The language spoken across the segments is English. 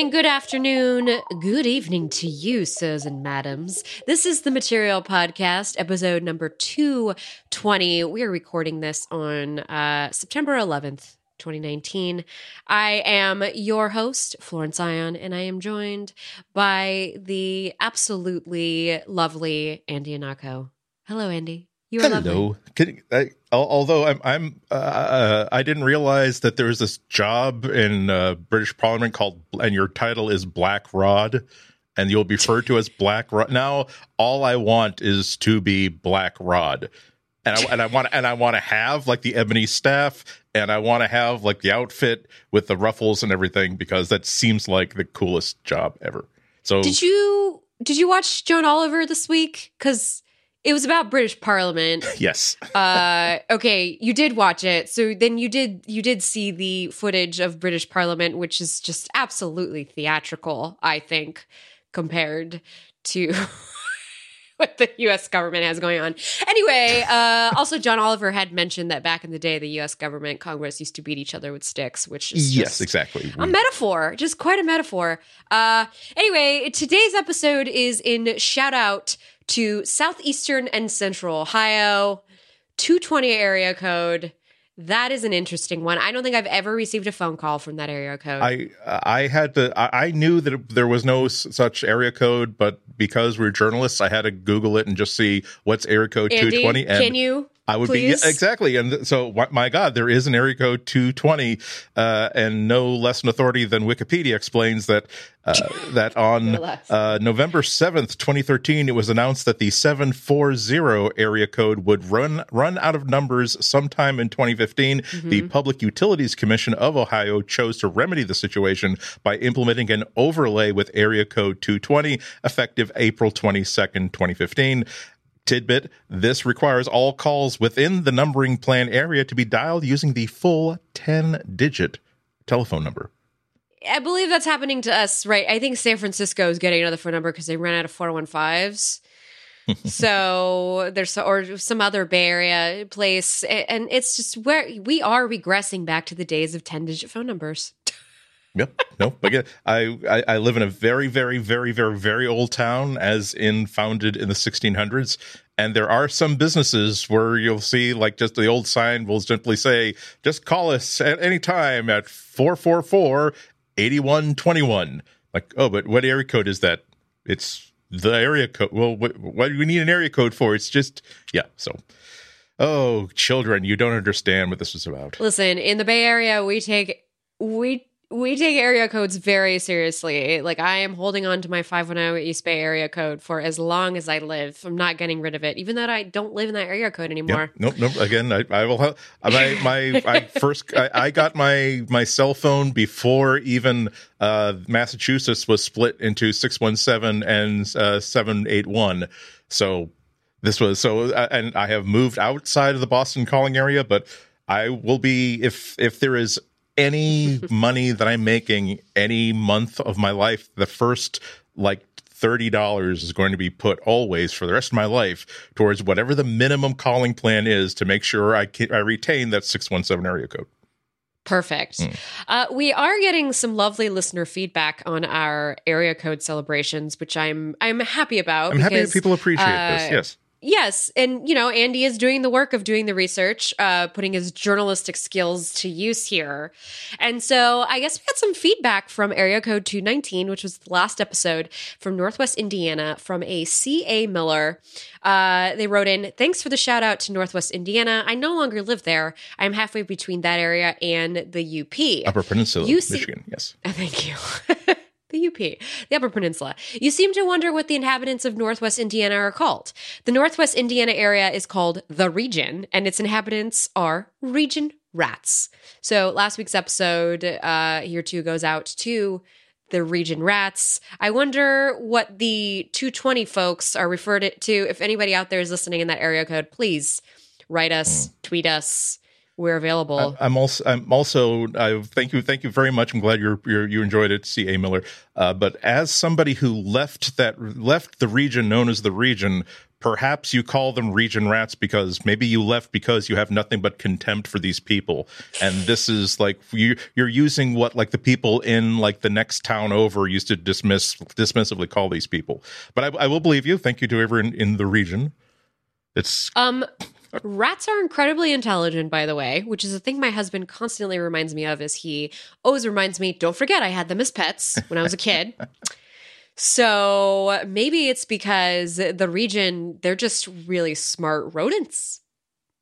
morning, good afternoon, good evening to you, sirs and madams. This is the Material Podcast, episode number 220. We are recording this on uh, September 11th, 2019. I am your host, Florence Ion, and I am joined by the absolutely lovely Andy Ihnatko. Hello, Andy. You Hello. Can, I, although I'm, I'm uh, uh, I didn't realize that there was this job in uh, British Parliament called, and your title is Black Rod, and you'll be referred to as Black Rod. Now, all I want is to be Black Rod, and I, and I want and I want to have like the ebony staff, and I want to have like the outfit with the ruffles and everything because that seems like the coolest job ever. So Did you did you watch John Oliver this week? Because it was about British Parliament. yes, uh okay you did watch it so then you did you did see the footage of british parliament which is just absolutely theatrical i think compared to what the us government has going on anyway uh also john oliver had mentioned that back in the day the us government congress used to beat each other with sticks which is yes, exactly. a metaphor, just quite a metaphor. Uh, anyway, today's episode is in shout out to southeastern and central Ohio, 220 area code. That is an interesting one. I don't think I've ever received a phone call from that area code. I I had to I, knew that there was no such area code, but because we're journalists, I had to Google it and just see what's area code two twenty. And can you? I would please? be exactly, and so my God, there is an area code two twenty, uh, and no less an authority than Wikipedia explains that uh, that on uh, November seventh, twenty thirteen, it was announced that the seven four zero area code would run run out of numbers sometime in 2015. The Mm-hmm. Public Utilities Commission of Ohio chose to remedy the situation by implementing an overlay with area code 220 effective April 22nd, 2015. Tidbit this requires all calls within the numbering plan area to be dialed using the full 10 digit telephone number. I believe that's happening to us, right? I think San Francisco is getting another phone number because they ran out of 415s. so there's or some other Bay Area place, and it's just where we are regressing back to the days of 10 digit phone numbers. Yep. No. I, I I live in a very very very very very old town, as in founded in the 1600s, and there are some businesses where you'll see like just the old sign will simply say, "Just call us at any time at 444 8121." Like, oh, but what area code is that? It's the area code. Well, what, what do we need an area code for? It's just yeah. So, oh, children, you don't understand what this is about. Listen, in the Bay Area, we take we we take area codes very seriously. Like I am holding on to my 510 East Bay area code for as long as I live. I'm not getting rid of it, even though I don't live in that area code anymore. Yep. Nope. Nope. Again, I, I will have my my I first I, I got my my cell phone before even uh, Massachusetts was split into six one seven and uh, seven eight one. So this was so, uh, and I have moved outside of the Boston calling area, but I will be if if there is any money that I'm making any month of my life, the first like thirty dollars is going to be put always for the rest of my life towards whatever the minimum calling plan is to make sure I can, I retain that six one seven area code. Perfect. Mm. Uh, we are getting some lovely listener feedback on our area code celebrations, which I'm I'm happy about. I'm happy that people appreciate uh, this. Yes. Yes, and you know, Andy is doing the work of doing the research, uh, putting his journalistic skills to use here. And so I guess we got some feedback from area code 219, which was the last episode from Northwest Indiana from a C. A. Miller. Uh, they wrote in, Thanks for the shout out to Northwest Indiana. I no longer live there. I'm halfway between that area and the UP. Upper Peninsula, see- Michigan. Yes. Thank you. the UP, the Upper Peninsula. You seem to wonder what the inhabitants of Northwest Indiana are called. The Northwest Indiana area is called the region, and its inhabitants are region rats. So last week's episode uh, here too goes out to the region rats. I wonder what the 220 folks are referred to. If anybody out there is listening in that area code, please write us, tweet us, we're available. I, am also I'm also I thank you thank you very much. I'm glad you're, you're you enjoyed it, C. A. Miller. Uh, but as somebody who left that left the region known as the region perhaps you call them region rats because maybe you left because you have nothing but contempt for these people and this is like you you're using what like the people in like the next town over used to dismiss dismissively call these people but i, I will believe you thank you to everyone in the region it's um Rats are incredibly intelligent, by the way, which is a thing my husband constantly reminds me of. Is he always reminds me, "Don't forget, I had them as pets when I was a kid." So maybe it's because the region, they're just really smart rodents.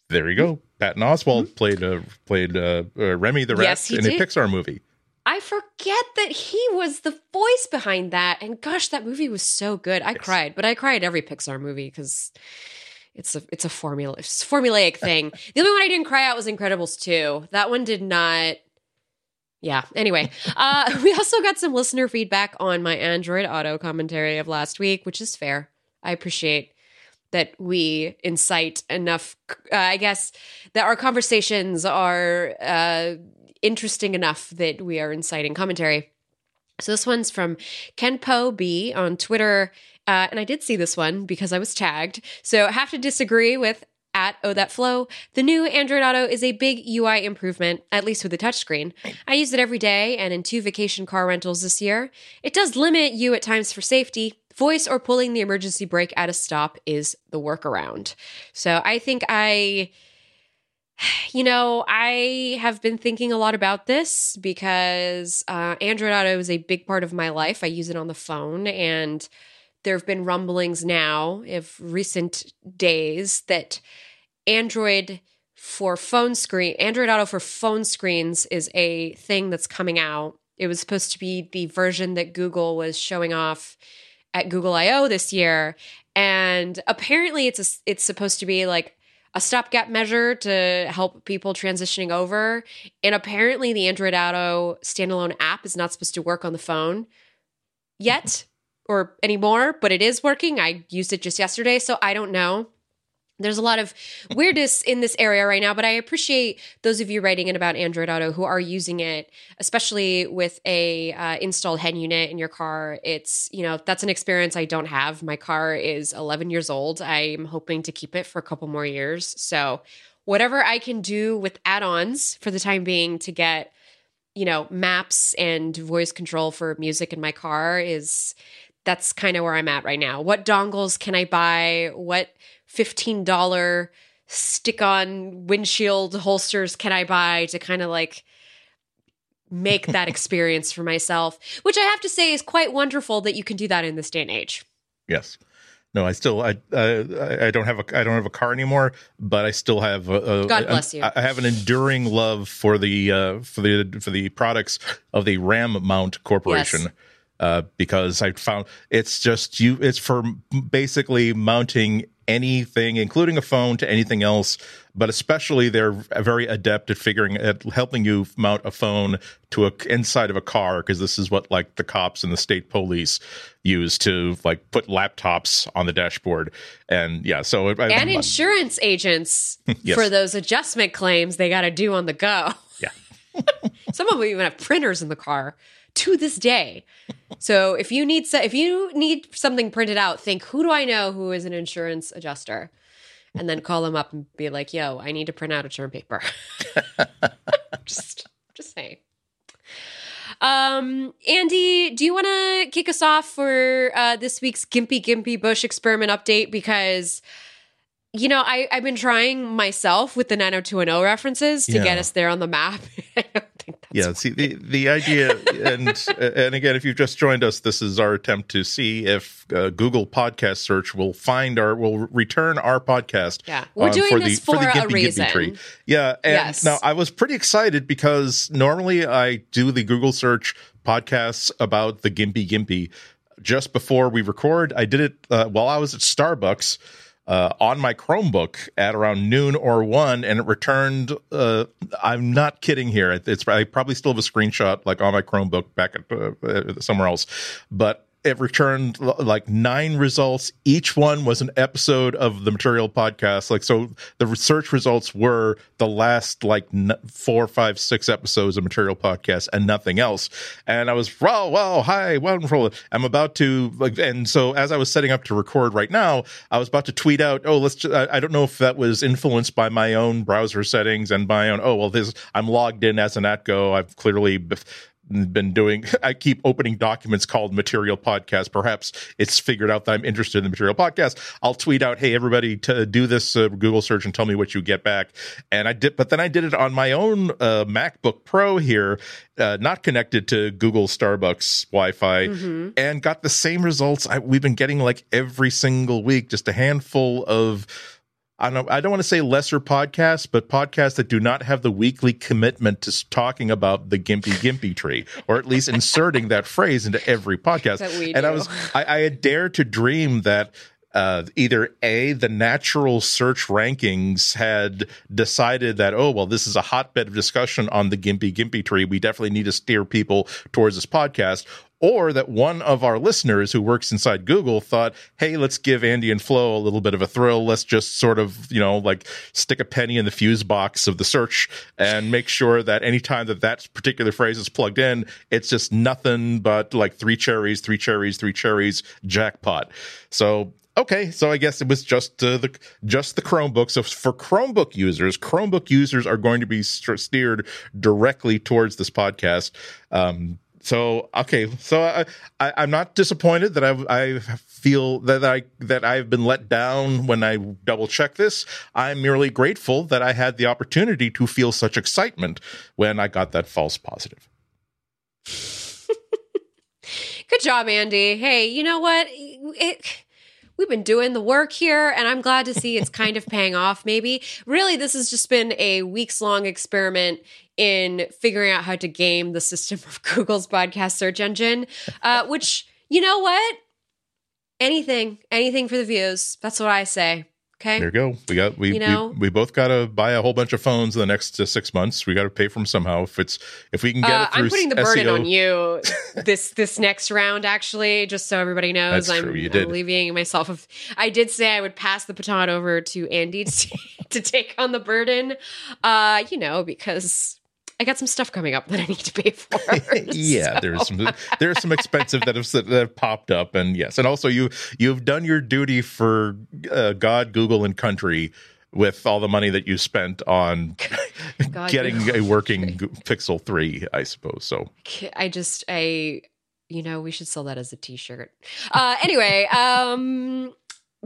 There you go. Patton Oswalt mm-hmm. played uh, played uh, uh, Remy the rat yes, in did. a Pixar movie. I forget that he was the voice behind that. And gosh, that movie was so good. I yes. cried, but I cried every Pixar movie because it's a it's a formula it's a formulaic thing. the only one I didn't cry out was Incredibles 2. That one did not yeah. Anyway, uh, we also got some listener feedback on my Android Auto commentary of last week, which is fair. I appreciate that we incite enough. Uh, I guess that our conversations are uh, interesting enough that we are inciting commentary. So this one's from Kenpo B on Twitter. Uh, and I did see this one because I was tagged. So I have to disagree with at Oh That Flow, the new Android Auto is a big UI improvement, at least with the touchscreen. I use it every day and in two vacation car rentals this year. It does limit you at times for safety. Voice or pulling the emergency brake at a stop is the workaround. So I think I you know, I have been thinking a lot about this because uh, Android Auto is a big part of my life. I use it on the phone, and there have been rumblings now of recent days that Android for phone screen, Android Auto for phone screens is a thing that's coming out. It was supposed to be the version that Google was showing off at Google I/O this year, and apparently it's a, it's supposed to be like a stopgap measure to help people transitioning over. And apparently, the Android Auto standalone app is not supposed to work on the phone yet or anymore, but it is working. I used it just yesterday, so I don't know there's a lot of weirdness in this area right now, but I appreciate those of you writing in about Android Auto who are using it, especially with a uh, installed head unit in your car. It's you know that's an experience I don't have. My car is 11 years old. I'm hoping to keep it for a couple more years. So whatever I can do with add-ons for the time being to get you know maps and voice control for music in my car is that's kind of where I'm at right now. What dongles can I buy? What $15 stick on windshield holsters can I buy to kind of like make that experience for myself, which I have to say is quite wonderful that you can do that in this day and age. Yes. No, I still I uh, I don't have a I don't have a car anymore, but I still have a, a God bless you. I have an enduring love for the uh, for the for the products of the Ram Mount Corporation. Yes. Uh, because I found it's just you. It's for basically mounting anything, including a phone, to anything else. But especially, they're very adept at figuring at helping you mount a phone to a inside of a car because this is what like the cops and the state police use to like put laptops on the dashboard. And yeah, so it, and I, insurance agents yes. for those adjustment claims they got to do on the go. Yeah, some of them even have printers in the car to this day. So if you need if you need something printed out, think who do I know who is an insurance adjuster, and then call them up and be like, "Yo, I need to print out a term paper." just just saying. Um, Andy, do you want to kick us off for uh, this week's Gimpy Gimpy Bush experiment update? Because you know, I, I've been trying myself with the 90210 references to yeah. get us there on the map. yeah, see the the idea, and and again, if you've just joined us, this is our attempt to see if uh, Google Podcast Search will find our will return our podcast. Yeah, we're um, doing for this the, for, for the Gimpy, a reason. Gimpy tree. Yeah, and yes. now I was pretty excited because normally I do the Google search podcasts about the Gimpy Gimpy. Just before we record, I did it uh, while I was at Starbucks uh, on my Chromebook at around noon or one, and it returned. Uh, I'm not kidding here. It's I probably still have a screenshot like on my Chromebook back at uh, somewhere else, but it returned like nine results. Each one was an episode of the Material Podcast. Like so, the research results were the last like n- four, five, six episodes of Material Podcast and nothing else. And I was, wow, wow, hi, wonderful. I'm about to like, and so as I was setting up to record right now, I was about to tweet out, oh, let's. Just, I, I don't know if that was influenced by my own browser settings and my own. Oh, well, this I'm logged in as Ihnatko. I've clearly. Been doing i keep opening documents called material podcast. Perhaps it's figured out that i'm interested in the material podcast. I'll tweet out hey everybody to do this uh, google search and tell me what you get back. And i did but then i did it on my own uh, macbook pro here uh, not connected to google starbucks wi-fi and got the same results I, we've been getting like every single week just a handful of I don't, I don't want to say lesser podcasts, but podcasts that do not have the weekly commitment to talking about the Gimpy Gimpy tree, or at least inserting that phrase into every podcast. And I was, I, I had dared to dream that uh, either a the natural search rankings had decided that oh well this is a hotbed of discussion on the Gimpy Gimpy tree. We definitely need to steer people towards this podcast, or that one of our listeners who works inside Google thought, hey, let's give Andy and Flo a little bit of a thrill. Let's just sort of, you know, like stick a penny in the fuse box of the search and make sure that anytime that that particular phrase is plugged in, it's just nothing but like three cherries, three cherries, three cherries, jackpot. So okay so i guess it was just uh, the just the chromebook so for chromebook users chromebook users are going to be steered directly towards this podcast um so okay so i, I i'm not disappointed that i i feel that i that i've been let down when i double check this i'm merely grateful that i had the opportunity to feel such excitement when i got that false positive Good job, Andy. Hey, you know what? It, we've been doing the work here, and I'm glad to see it's kind of paying off, maybe. Really, this has just been a weeks long experiment in figuring out how to game the system of Google's podcast search engine, uh, which, you know what? Anything, anything for the views. That's what I say. Okay. There you go. We got we You know? we, we both got to buy a whole bunch of phones in the next uh, six months. We got to pay for them somehow. If it's if we can get Uh, it through I'm putting the burden on you this this next round. Actually, just so everybody knows, That's I'm, true, you I'm alleviating myself of. I did say I would pass the baton over to Andy to, to take on the burden. Uh, you know, because I got some stuff coming up that I need to pay for. yeah, So- there's some there's some expensive that have that have popped up, and yes, and also you you've done your duty for uh, God, Google, and country with all the money that you spent on God, getting Google, a working Pixel Three, I suppose. So I just I you know we should sell that as a T-shirt. Uh, anyway, um,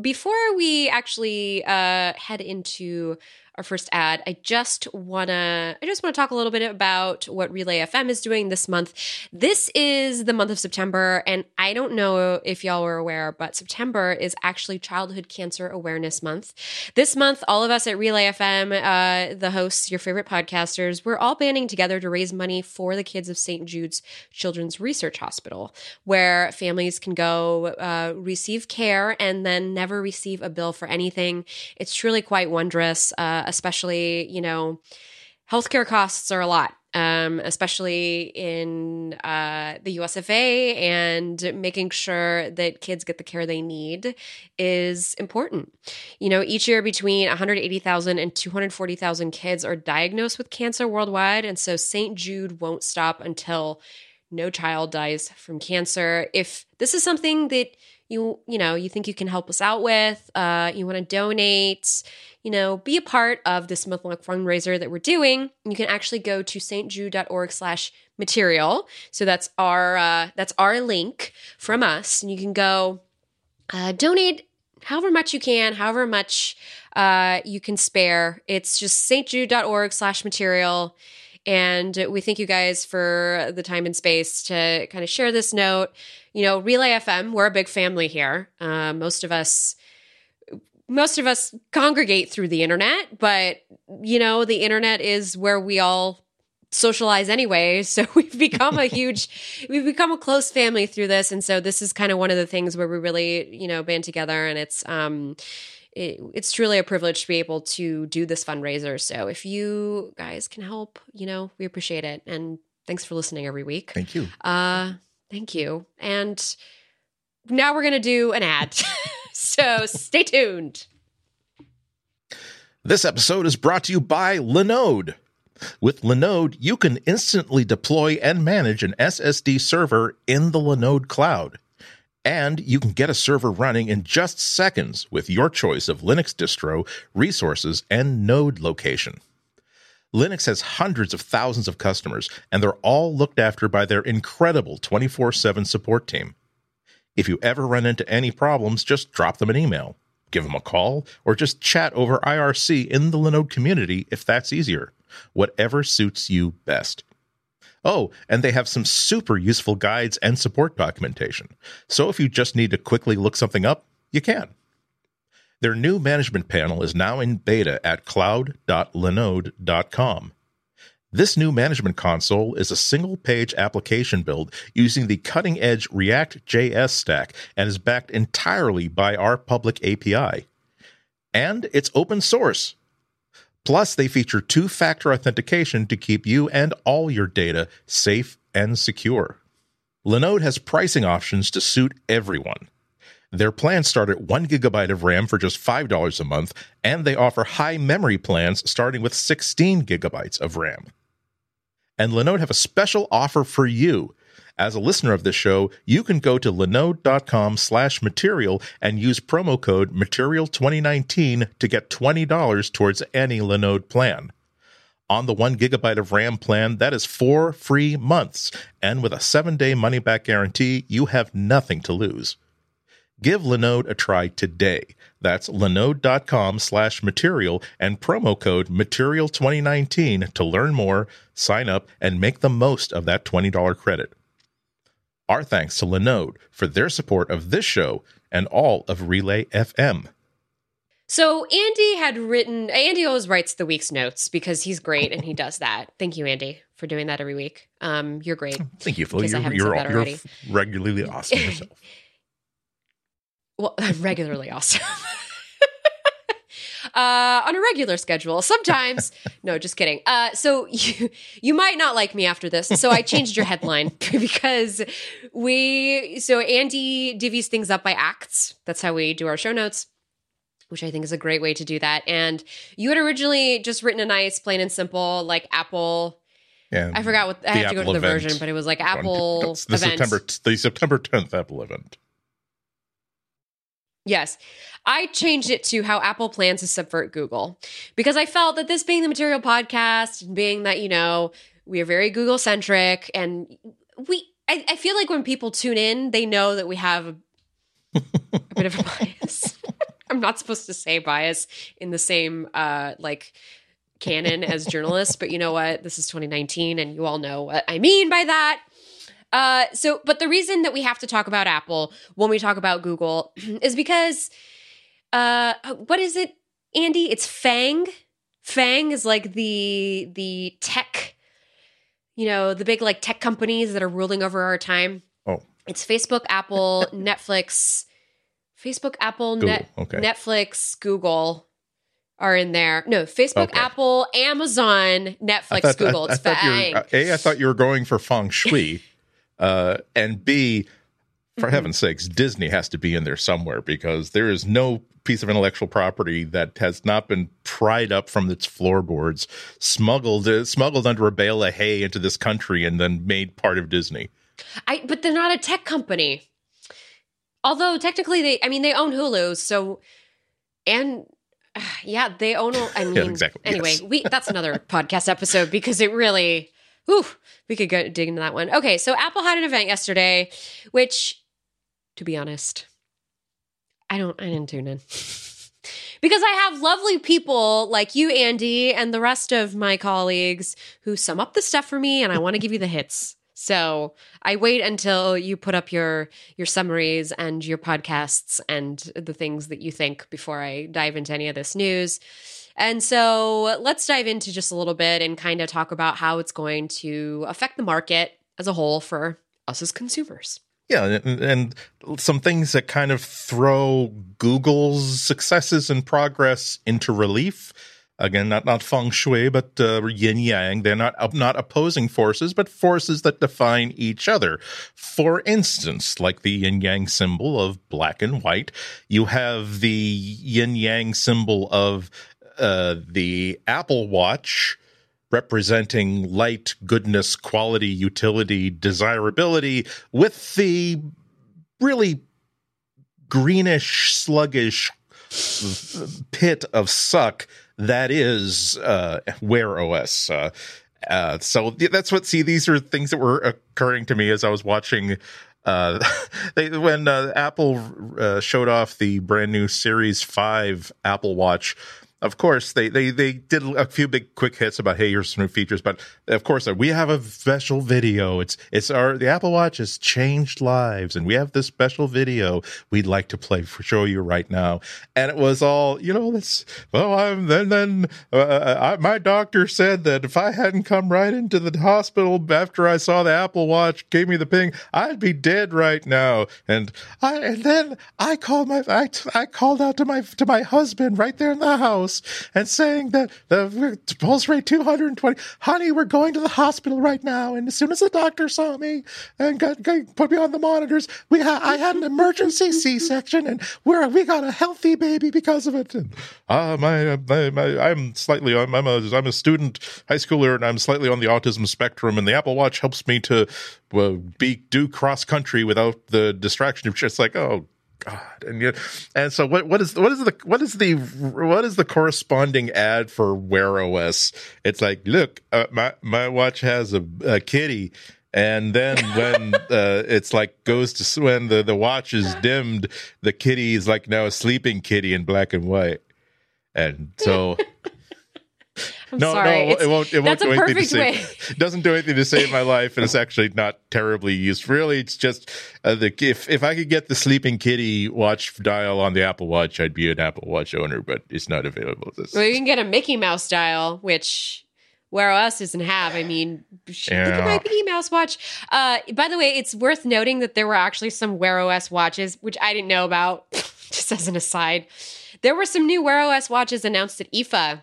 before we actually uh, head into our first ad, I just wanna I just want to talk a little bit about what Relay FM is doing this month. This is the month of September, and I don't know if y'all were aware, but September is actually Childhood Cancer Awareness Month. This month, all of us at Relay FM, uh, the hosts, your favorite podcasters, we're all banding together to raise money for the kids of St. Jude's Children's Research Hospital, where families can go uh, receive care and then never receive a bill for anything. It's truly quite wondrous, uh, especially, you know, healthcare costs are a lot. Um, especially in uh, the USFA, and making sure that kids get the care they need is important. You know, each year between 180,000 and 240,000 kids are diagnosed with cancer worldwide. And so St. Jude won't stop until no child dies from cancer. If this is something that you, you know, you think you can help us out with, uh, you want to donate, you know, be a part of this month-long fundraiser that we're doing, you can actually go to stjude.org slash material. So that's our, uh, that's our link from us. And you can go uh, donate however much you can, however much uh, you can spare. It's just stjude.org slash material. And we thank you guys for the time and space to kind of share this note. You know, Relay FM, we're a big family here. Uh, most of us, most of us congregate through the internet, but you know, the internet is where we all socialize anyway. So we've become a huge, we've become a close family through this. And so this is kind of one of the things where we really, you know, band together and it's, um, it, it's truly a privilege to be able to do this fundraiser. So if you guys can help, you know, we appreciate it. And thanks for listening every week. thank you. Uh, thank you. And now we're going to do an ad. so stay tuned. This episode is brought to you by Linode. With Linode, you can instantly deploy and manage an SSD server in the Linode cloud. And you can get a server running in just seconds with your choice of Linux distro, resources, and node location. Linode has hundreds of thousands of customers, and they're all looked after by their incredible 24 7 support team. If you ever run into any problems, just drop them an email, give them a call, or just chat over IRC in the Linode community if that's easier. Whatever suits you best. Oh, and they have some super useful guides and support documentation. So if you just need to quickly look something up, you can. Their new management panel is now in beta at cloud.linode.com. This new management console is a single page application build using the cutting edge React.js stack and is backed entirely by our public API. And it's open source. Plus, they feature two factor authentication to keep you and all your data safe and secure. Linode has pricing options to suit everyone. Their plans start at 1 gigabyte of RAM for just $5 a month, and they offer high memory plans starting with 16 gigabytes of RAM. And Linode have a special offer for you. As a listener of this show, you can go to linode.com slash material and use promo code material2019 to get $20 towards any Linode plan. On the one gigabyte of RAM plan, that is four free months. And with a seven day money back guarantee, you have nothing to lose. Give Linode a try today. That's linode.com slash material and promo code material2019 to learn more, sign up, and make the most of that $20 credit. Our thanks to Linode for their support of this show and all of Relay FM. So Andy had written. Andy always writes the week's notes because he's great and he does that. Thank you, Andy, for doing that every week. Um, you're great. Thank you, Phil. You're, you're, you're regularly awesome yourself. well, regularly awesome. Uh, on a regular schedule. Sometimes, no, just kidding. Uh, so you you might not like me after this. So I changed your headline because we. So Andy divvies things up by acts. That's how we do our show notes. Which I think is a great way to do that. And you had originally just written a nice, plain and simple, like Apple yeah, I forgot what I had to go to the event. version, but it was like Apple the event. September the September 10th Apple event. Yes. I changed it to how Apple plans to subvert Google because I felt that this being the material podcast and being that, you know, we are very Google centric and we, I, I, feel like when people tune in, they know that we have a, a bit of a bias. I'm not supposed to say bias in the same, uh, like, canon as journalists, but you know what? This is 2019 and you all know what I mean by that. Uh, so, but the reason that we have to talk about Apple when we talk about Google is because, uh, what is it, Andy? It's FAANG. FAANG is like the the tech, you know, the big like tech companies that are ruling over our time. Oh, it's Facebook, Apple, Netflix, Facebook, Apple, Net, okay. Netflix, Google are in there. No, Facebook, okay. Apple, Amazon, Netflix, thought, Google. I, it's I FAANG. A, I thought you were going for feng shui. Uh, and B, for mm-hmm. heaven's sakes, Disney has to be in there somewhere because there is no piece of intellectual property that has not been pried up from its floorboards, smuggled uh, smuggled under a bale of hay into this country, and then made part of Disney. I but they're not a tech company. Although technically they, I mean, they own Hulu, so and uh, yeah, they own. I mean, yeah, exactly. Anyway, yes. we that's another podcast episode because it really Whew, we could go dig into that one. Okay, so Apple had an event yesterday, which, to be honest, I don't. I didn't tune in because I have lovely people like you, Andy, and the rest of my colleagues who sum up the stuff for me, and I want to give you the hits. So I wait until you put up your your summaries and your podcasts and the things that you think before I dive into any of this news. And so let's dive into just a little bit and kind of talk about how it's going to affect the market as a whole for us as consumers. Yeah, and, some things that kind of throw Google's successes and progress into relief. again, not not feng shui, but uh, yin yang. They're not not opposing forces, but forces that define each other. For instance, like the yin yang symbol of black and white, you have the yin yang symbol of uh, the Apple Watch representing light, goodness, quality, utility, desirability, with the really greenish, sluggish pit of suck that is uh, Wear OS. Uh, uh, so that's what. See, these are things that were occurring to me as I was watching. Uh, they, when uh, Apple uh, showed off the brand new Series Five Apple Watch, of course they they they did a few big quick hits about hey here's some new features but of course uh, we have a special video. It's it's our the apple watch has changed lives and we have this special video we'd like to play for show you right now. And it was all you know this well i'm then then uh, uh, uh, I, my doctor said that if i hadn't come right into the hospital after i saw the apple watch gave me the ping i'd be dead right now. And i and then i called my i, I called out to my to my husband right there in the house house and saying that the pulse rate 220. Honey, we're going to the hospital right now. And as soon as the doctor saw me and got, got put me on the monitors, we ha- I had an emergency C-section and we're, we got a healthy baby because of it. And, uh, my, my, my, I'm slightly, I'm, I'm a, I'm a student high schooler and I'm slightly on the autism spectrum and the Apple Watch helps me to uh, be, do cross country without the distraction of just like, oh God, and you, and so what? What is what is the what is the what is the corresponding ad for Wear OS? It's like, look, uh, my my watch has a, a kitty, and then when uh, it's like goes to when the the watch is dimmed, the kitty is like now a sleeping kitty in black and white, and so I'm no, sorry. no, it won't. It won't do anything to save. Way. It doesn't do anything to save my life, and it's actually not terribly used. Really, it's just uh, the if if I could get the sleeping kitty watch dial on the Apple Watch, I'd be an Apple Watch owner, but it's not available. This. Well, you can get a Mickey Mouse dial, which Wear OS doesn't have. I mean, yeah. look at my Mickey Mouse watch. Uh, by the way, it's worth noting that there were actually some Wear OS watches, which I didn't know about. just as an aside, there were some new Wear OS watches announced at IFA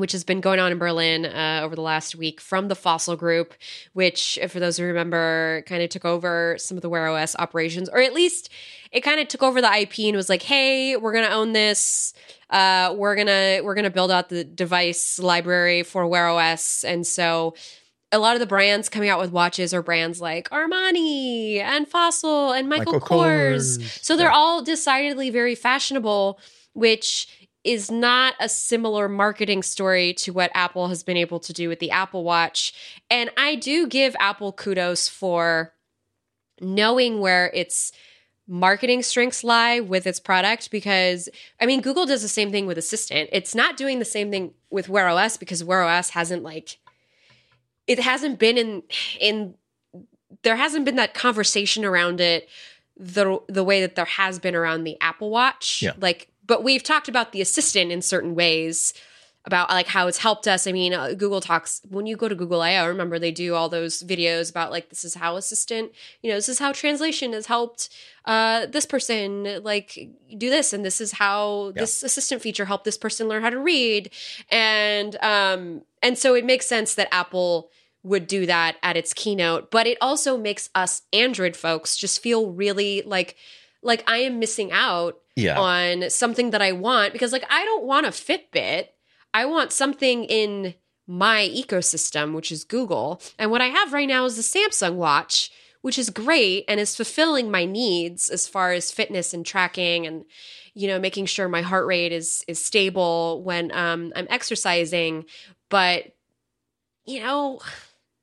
which has been going on in Berlin uh, over the last week from the Fossil Group, which, for those who remember, kind of took over some of the Wear OS operations, or at least it kind of took over the IP and was like, "Hey, we're gonna own this. Uh, we're gonna we're gonna build out the device library for Wear OS." And so, a lot of the brands coming out with watches are brands like Armani and Fossil and Michael, Michael Kors. Kors. So they're yeah. all decidedly very fashionable, which is not a similar marketing story to what Apple has been able to do with the Apple Watch. And I do give Apple kudos for knowing where its marketing strengths lie with its product because I mean Google does the same thing with Assistant. It's not doing the same thing with Wear OS because Wear OS hasn't like it hasn't been in in there hasn't been that conversation around it the the way that there has been around the Apple Watch. Yeah. Like but we've talked about the assistant in certain ways about like how it's helped us. I mean, uh, Google talks when you go to Google I/O. Remember they do all those videos about like this is how assistant, you know, this is how translation has helped uh, this person like do this, and this is how yeah. this assistant feature helped this person learn how to read, and um, and so it makes sense that Apple would do that at its keynote, but it also makes us Android folks just feel really like like I am missing out yeah. on something that I want because like I don't want a Fitbit. I want something in my ecosystem, which is Google. And what I have right now is the Samsung watch, which is great and is fulfilling my needs as far as fitness and tracking and you know making sure my heart rate is is stable when um, I'm exercising. But you know,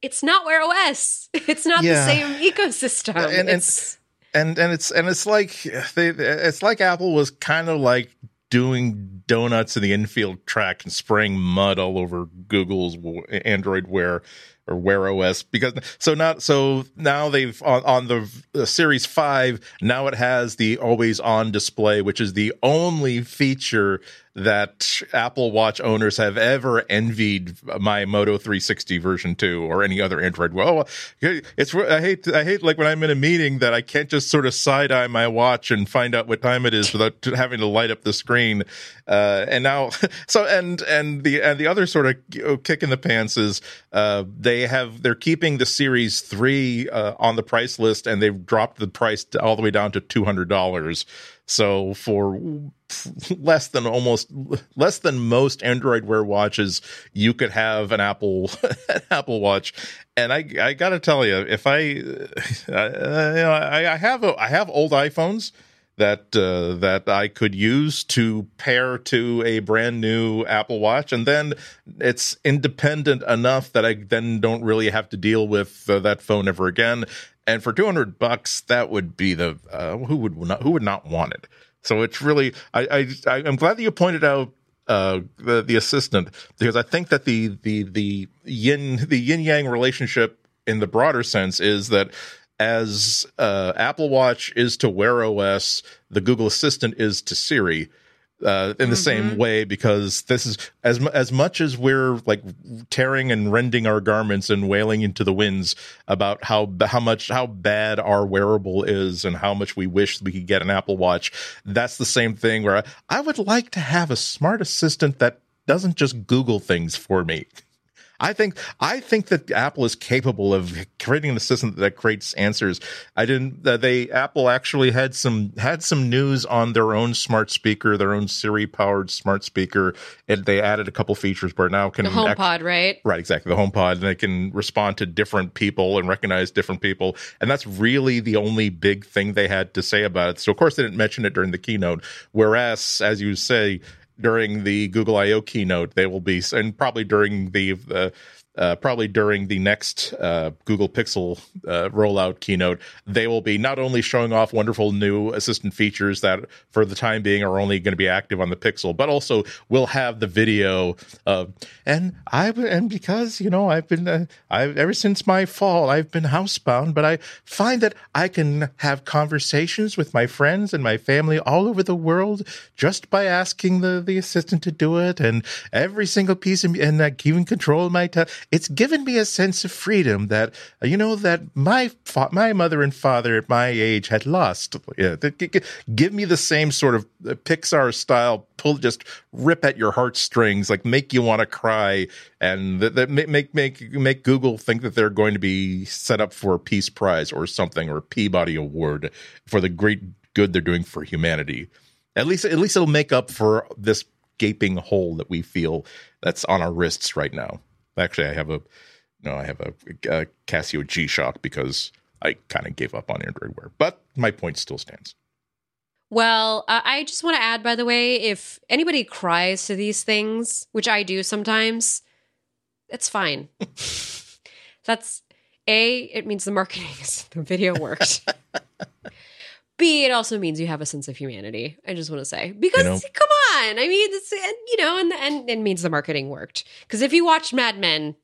it's not Wear OS. It's not yeah. the same ecosystem. And, it's and and it's and it's like they it's like Apple was kind of like doing donuts in the infield track and spraying mud all over Google's Android Wear or Wear OS because so not so now they've on, on the, Series Five now it has the always on display, which is the only feature that Apple Watch owners have ever envied my Moto 360 version 2 or any other Android. Well, it's I hate I hate like when I'm in a meeting that I can't just sort of side eye my watch and find out what time it is without having to light up the screen. Uh, and now, so and and the and the other sort of kick in the pants is uh, they have they're keeping the Series Three uh, on the price list, and they've dropped the price all the way down to two hundred dollars. So for less than almost less than most Android Wear watches, you could have an Apple an Apple Watch. And I I got to tell you, if I you know, I, I have a, I have old iPhones that uh, that I could use to pair to a brand new Apple Watch, and then it's independent enough that I then don't really have to deal with uh, that phone ever again. And for two hundred bucks, that would be the uh, who would not who would not want it. So it's really I, I I'm glad that you pointed out uh, the the assistant because I think that the the the yin the yin yang relationship in the broader sense is that as uh, Apple Watch is to Wear OS, the Google Assistant is to Siri. Uh, in the mm-hmm. same way, because this is as as much as we're like tearing and rending our garments and wailing into the winds about how how much how bad our wearable is and how much we wish we could get an Apple Watch. That's the same thing where I, I would like to have a smart assistant that doesn't just Google things for me. I think I think that Apple is capable of creating an assistant that creates answers. I didn't. Uh, they Apple actually had some had some news on their own smart speaker, their own Siri powered smart speaker, and they added a couple features where now can the HomePod, act, right? Right, exactly. The HomePod, and they can respond to different people and recognize different people, and that's really the only big thing they had to say about it. So of course they didn't mention it during the keynote. Whereas, as you say, during the Google I/O keynote. They will be, and probably during the, the uh, probably during the next uh, Google Pixel uh, rollout keynote, they will be not only showing off wonderful new assistant features that, for the time being, are only going to be active on the Pixel, but also will have the video of. And I and because you know I've been uh, I've ever since my fall I've been housebound, but I find that I can have conversations with my friends and my family all over the world just by asking the the assistant to do it, and every single piece of and uh, even control my time it's given me a sense of freedom that you know that my fa- my mother and father at my age had lost. Yeah, give me the same sort of uh, Pixar style pull, just rip at your heartstrings, like make you want to cry, and that, that make make make Google think that they're going to be set up for a Peace Prize or something or a Peabody Award for the great good they're doing for humanity. At least at least it'll make up for this gaping hole that we feel that's on our wrists right now. Actually, I have a no, I have a, a Casio G Shock because I kind of gave up on Android Wear, but my point still stands. Well, uh, I just want to add, by the way, if anybody cries to these things, which I do sometimes, it's fine. that's a. It means the marketing, the video worked. B, it also means you have a sense of humanity. I just want to say because you know, come on, I mean, it's you know, and and it means the marketing worked. Because if you watch Mad Men,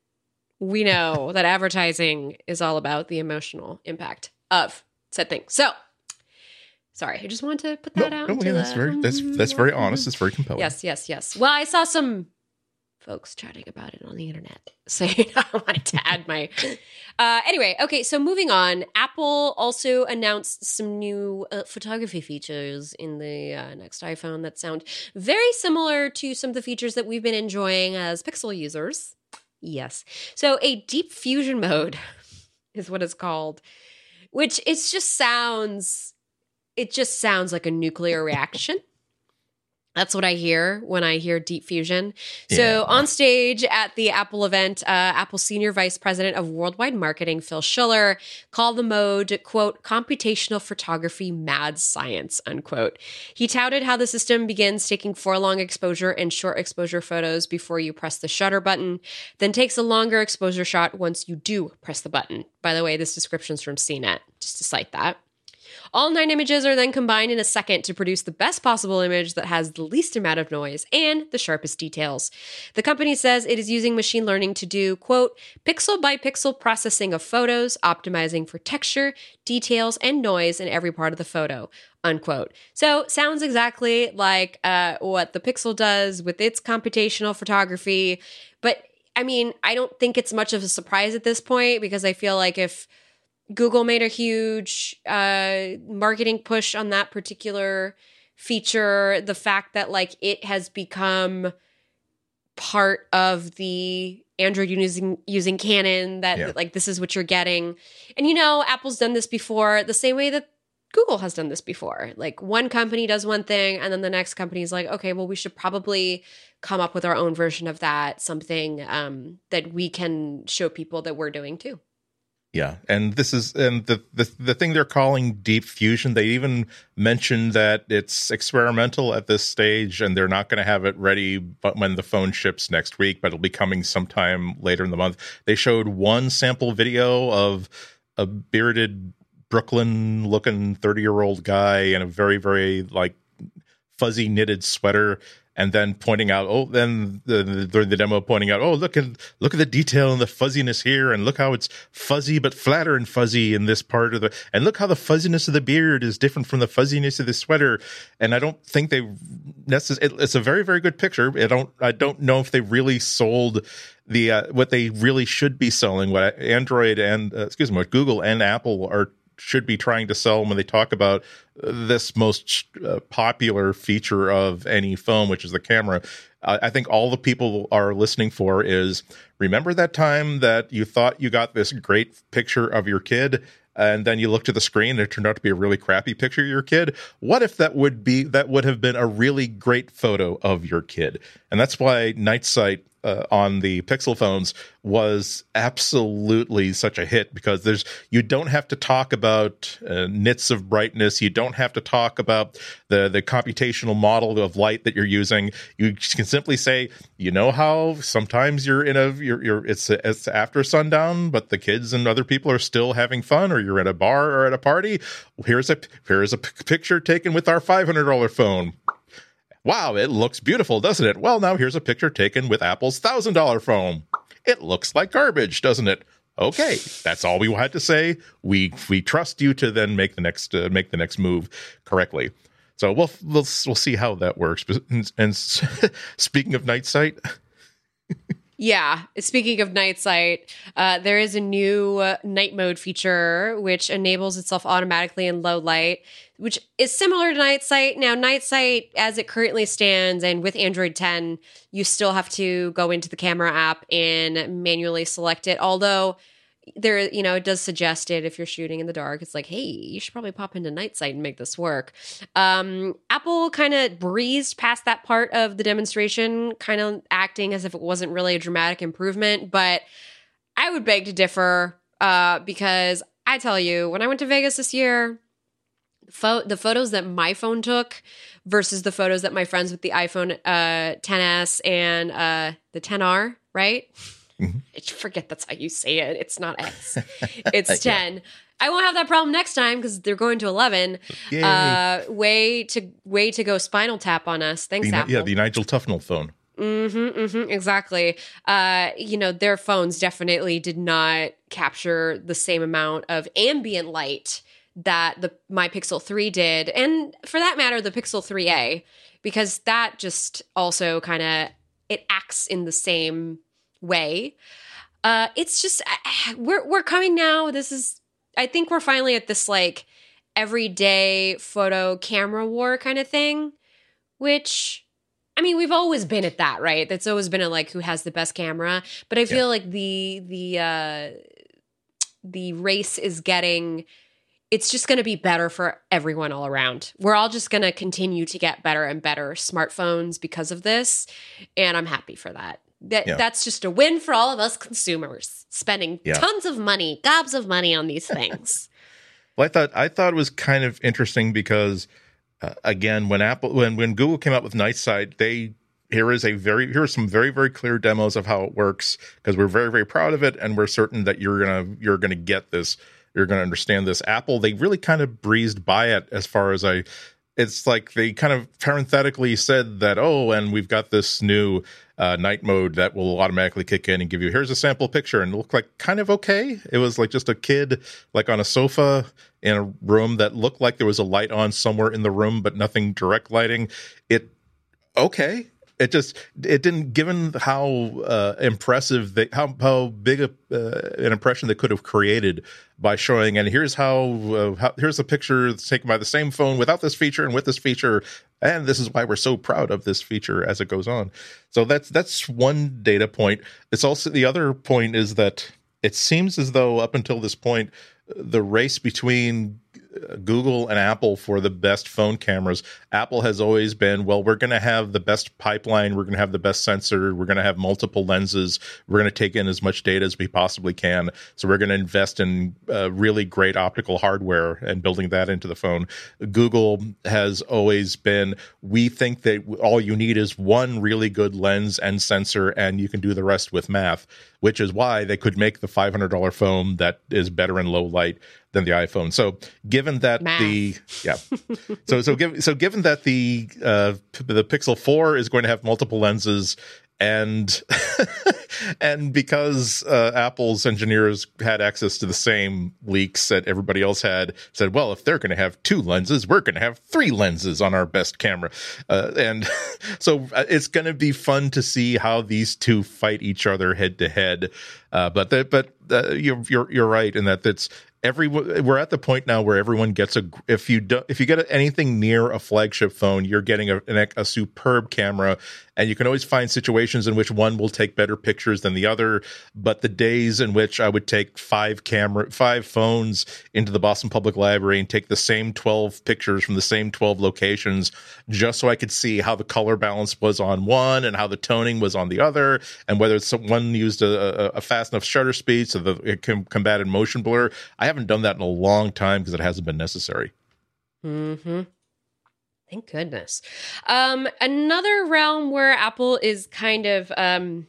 we know that advertising is all about the emotional impact of said thing. So, sorry, I just wanted to put that no, out. No, yeah, that's very that's that's very honest. It's very compelling. Yes, yes, yes. Well, I saw some folks chatting about it on the internet saying I wanted to add my. Uh, anyway, okay, so moving on. Apple also announced some new uh, photography features in the uh, next iPhone that sound very similar to some of the features that we've been enjoying as Pixel users. Yes. So a deep fusion mode is what it's called, which it just sounds. It just sounds like a nuclear reaction. That's what I hear when I hear deep fusion. Yeah. So, on stage at the Apple event, uh, Apple Senior Vice President of Worldwide Marketing, Phil Schiller, called the mode, quote, computational photography mad science, unquote. He touted how the system begins taking four long exposure and short exposure photos before you press the shutter button, then takes a longer exposure shot once you do press the button. By the way, this description's from CNET, just to cite that. All nine images are then combined in a second to produce the best possible image that has the least amount of noise and the sharpest details. The company says it is using machine learning to do, quote, pixel by pixel processing of photos, optimizing for texture, details, and noise in every part of the photo, unquote. So sounds exactly like uh, what the Pixel does with its computational photography. But I mean, I don't think it's much of a surprise at this point because I feel like if Google made a huge uh, marketing push on that particular feature, the fact that like it has become part of the Android using using Canon that Yeah. like this is what you're getting. And you know, Apple's done this before the same way that Google has done this before. Like one company does one thing and then the next company is like, okay, well we should probably come up with our own version of that, something um that we can show people that we're doing too. Yeah, and this is and the the the thing they're calling deep fusion. They even mentioned that it's experimental at this stage, and they're not going to have it ready. But when the phone ships next week, but it'll be coming sometime later in the month. They showed one sample video of a bearded Brooklyn-looking thirty-year-old guy in a very very like fuzzy knitted sweater and then pointing out oh then the, the, during the demo pointing out oh look at look at the detail and the fuzziness here and look how it's fuzzy but flatter and fuzzy in this part of the and look how the fuzziness of the beard is different from the fuzziness of the sweater. And i don't think they necessarily it's a very very good picture. I don't i don't know if they really sold the uh, what they really should be selling what android and uh, excuse me what google and apple are should be trying to sell when they talk about uh, this most uh, popular feature of any phone, which is the camera. I think all the people are listening for is remember that time that you thought you got this great picture of your kid and then you looked at the screen and it turned out to be a really crappy picture of your kid what if that would be that would have been a really great photo of your kid and that's why night sight uh, on the Pixel phones was absolutely such a hit because there's you don't have to talk about uh, nits of brightness, you don't have to talk about the the computational model of light that you're using. You can simply say, you know how sometimes you're in a you're, you're it's it's after sundown, but the kids and other people are still having fun, or you're at a bar or at a party. Here's a here's a p- picture taken with our five hundred dollar phone. Wow, it looks beautiful, doesn't it? Well, now here's a picture taken with Apple's $1,000 phone. It looks like garbage, doesn't it? Okay, that's all we had to say. We we trust you to then make the next uh, make the next move correctly. So we'll we'll we'll see how that works. And, and speaking of night sight, Yeah. Speaking of night sight, uh, there is a new uh, night mode feature which enables itself automatically in low light, which is similar to night sight. Now, night sight, as it currently stands, and with Android 10, you still have to go into the camera app and manually select it. Although there, you know, it does suggest it if you're shooting in the dark. It's like, hey, you should probably pop into night sight and make this work. Um, Apple kind of breezed past that part of the demonstration, kind of acting as if it wasn't really a dramatic improvement. But I would beg to differ uh, because I tell you, when I went to Vegas this year, pho- the photos that my phone took versus the photos that my friends with the iPhone uh, 10s and uh, the 10R, right? Mhm. I forget that's how you say it. It's not X. It's Yeah. 10. I won't have that problem next time because they're going to 11. Yay. Uh, way to way to go spinal tap on us. Thanks, the, Apple. yeah, the Nigel Tufnell phone. Mm-hmm, mm-hmm, exactly. Uh, you know, their phones definitely did not capture the same amount of ambient light that the my Pixel 3 did, and for that matter, the Pixel 3a, because that just also kind of it acts in the same way. Uh, it's just we're we're coming now. This is I think we're finally at this like everyday photo camera war kind of thing, which I mean, we've always been at that, right? That's always been a like who has the best camera. But I feel like the the uh the race is getting it's just going to be better for everyone all around. We're all just going to continue to get better and better smartphones because of this, and I'm happy for that. That Yeah. that's just a win for all of us consumers spending Yeah. tons of money, gobs of money on these things. Well, I thought I thought it was kind of interesting because uh, again, when Apple when when Google came out with Night Sight, they here is a very here are some very very clear demos of how it works because we're very very proud of it and we're certain that you're gonna you're gonna get this you're gonna understand this. Apple they really kind of breezed by it as far as I. It's like they kind of parenthetically said that oh, and we've got this new uh, night mode that will automatically kick in and give you here's a sample picture and it looked like kind of okay. It was like just a kid like on a sofa in a room that looked like there was a light on somewhere in the room, but nothing direct lighting. It okay. It just it didn't given how uh, impressive they how how big a, uh, an impression they could have created by showing and here's how, uh, how here's a picture taken by the same phone without this feature and with this feature and this is why we're so proud of this feature as it goes on. So that's that's one data point. It's also the other point is that it seems as though up until this point the race between Google and Apple for the best phone cameras. Apple has always been, well, we're going to have the best pipeline, we're going to have the best sensor, we're going to have multiple lenses, we're going to take in as much data as we possibly can. So we're going to invest in uh, really great optical hardware and building that into the phone. Google has always been, we think that all you need is one really good lens and sensor, and you can do the rest with math, which is why they could make the $500 phone that is better in low light than the iPhone. So given that Math. the yeah, so so given so given that the uh, the Pixel Four is going to have multiple lenses and and because uh, Apple's engineers had access to the same leaks that everybody else had, said, well, if they're going to have two lenses, we're going to have three lenses on our best camera, uh, and so uh, it's going to be fun to see how these two fight each other head to head. Uh, but the, but uh, you're, you're you're right in that it's every we're at the point now where everyone gets a if you do if you get anything near a flagship phone you're getting a, a, superb camera. And you can always find situations in which one will take better pictures than the other. But the days in which i would take five camera five phones into the boston public library and take the same 12 pictures from the same 12 locations just so i could see how the color balance was on one and how the toning was on the other and whether one used a, a fast enough shutter speed so that it combated motion blur i haven't done that in a long time because it hasn't been necessary hmm Thank goodness. Um, another realm where Apple is kind of um,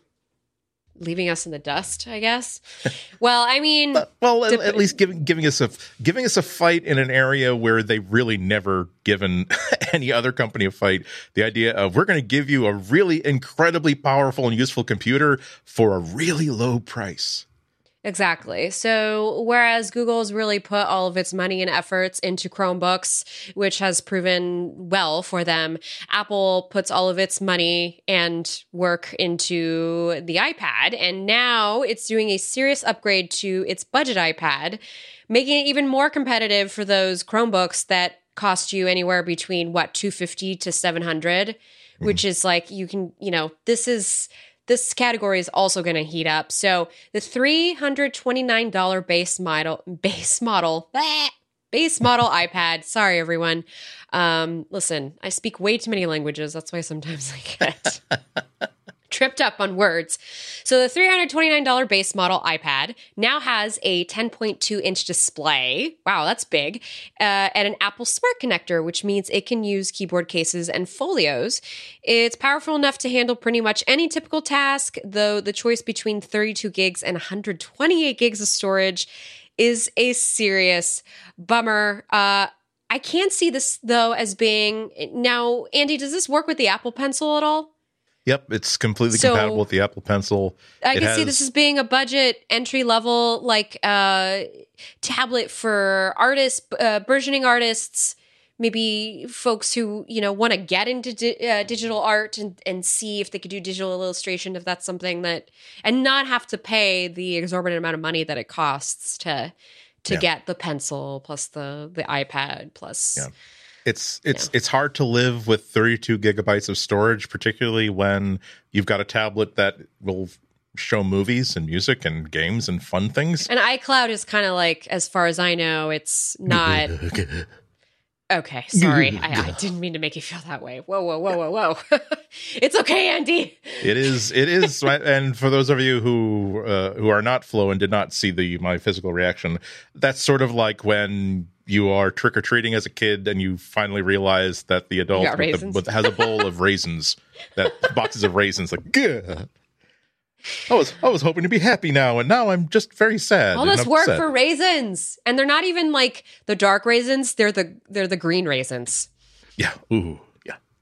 leaving us in the dust, I guess. well, I mean, but, well, at, at, least giving giving us a giving us a fight in an area where they've really never given any other company a fight. The idea of we're going to give you a really incredibly powerful and useful computer for a really low price. Exactly. So, whereas Google's really put all of its money and efforts into Chromebooks, which has proven well for them, Apple puts all of its money and work into the iPad. And now it's doing a serious upgrade to its budget iPad, making it even more competitive for those Chromebooks that cost you anywhere between what 250 to 700 mm-hmm. which is like you can you know this is this category is also going to heat up. So the $329 base model, base model, base model iPad. Sorry, everyone. Um, listen, I speak way too many languages. That's why sometimes I get tripped up on words. So the $329 base model iPad now has a 10.2 inch display. Wow, that's big. Uh, and an Apple Smart Connector, which means it can use keyboard cases and folios. It's powerful enough to handle pretty much any typical task, though the choice between 32 gigs and 128 gigs of storage is a serious bummer. Uh, I can't see this though as being now, Andy. Does this work with the Apple Pencil at all? Yep, it's completely so, compatible with the Apple Pencil. I it can has, see this as being a budget entry level like uh, tablet for artists, uh, burgeoning artists, maybe folks who you know want to get into di- uh, digital art and, and see if they could do digital illustration if that's something that and not have to pay the exorbitant amount of money that it costs to to yeah. get the pencil plus the the iPad plus. Yeah it's it's it's hard to live with 32 gigabytes of storage particularly when you've got a tablet that will show movies and music and games and fun things. And icloud is kind of like as far as i know it's not okay sorry. I, I, didn't mean to make you feel that way. Whoa whoa whoa whoa whoa. It's okay andy. It is it is and for those of you who uh, who are not flow and did not see the my physical reaction that's sort of like when you are trick or treating as a kid and you finally realize that the adult with the, with, has a bowl of raisins, that boxes of raisins, like, Gah. I was I was hoping to be happy now, and now I'm just very sad. All this work for raisins, and they're not even like the dark raisins; they're the they're the green raisins. Yeah. Ooh.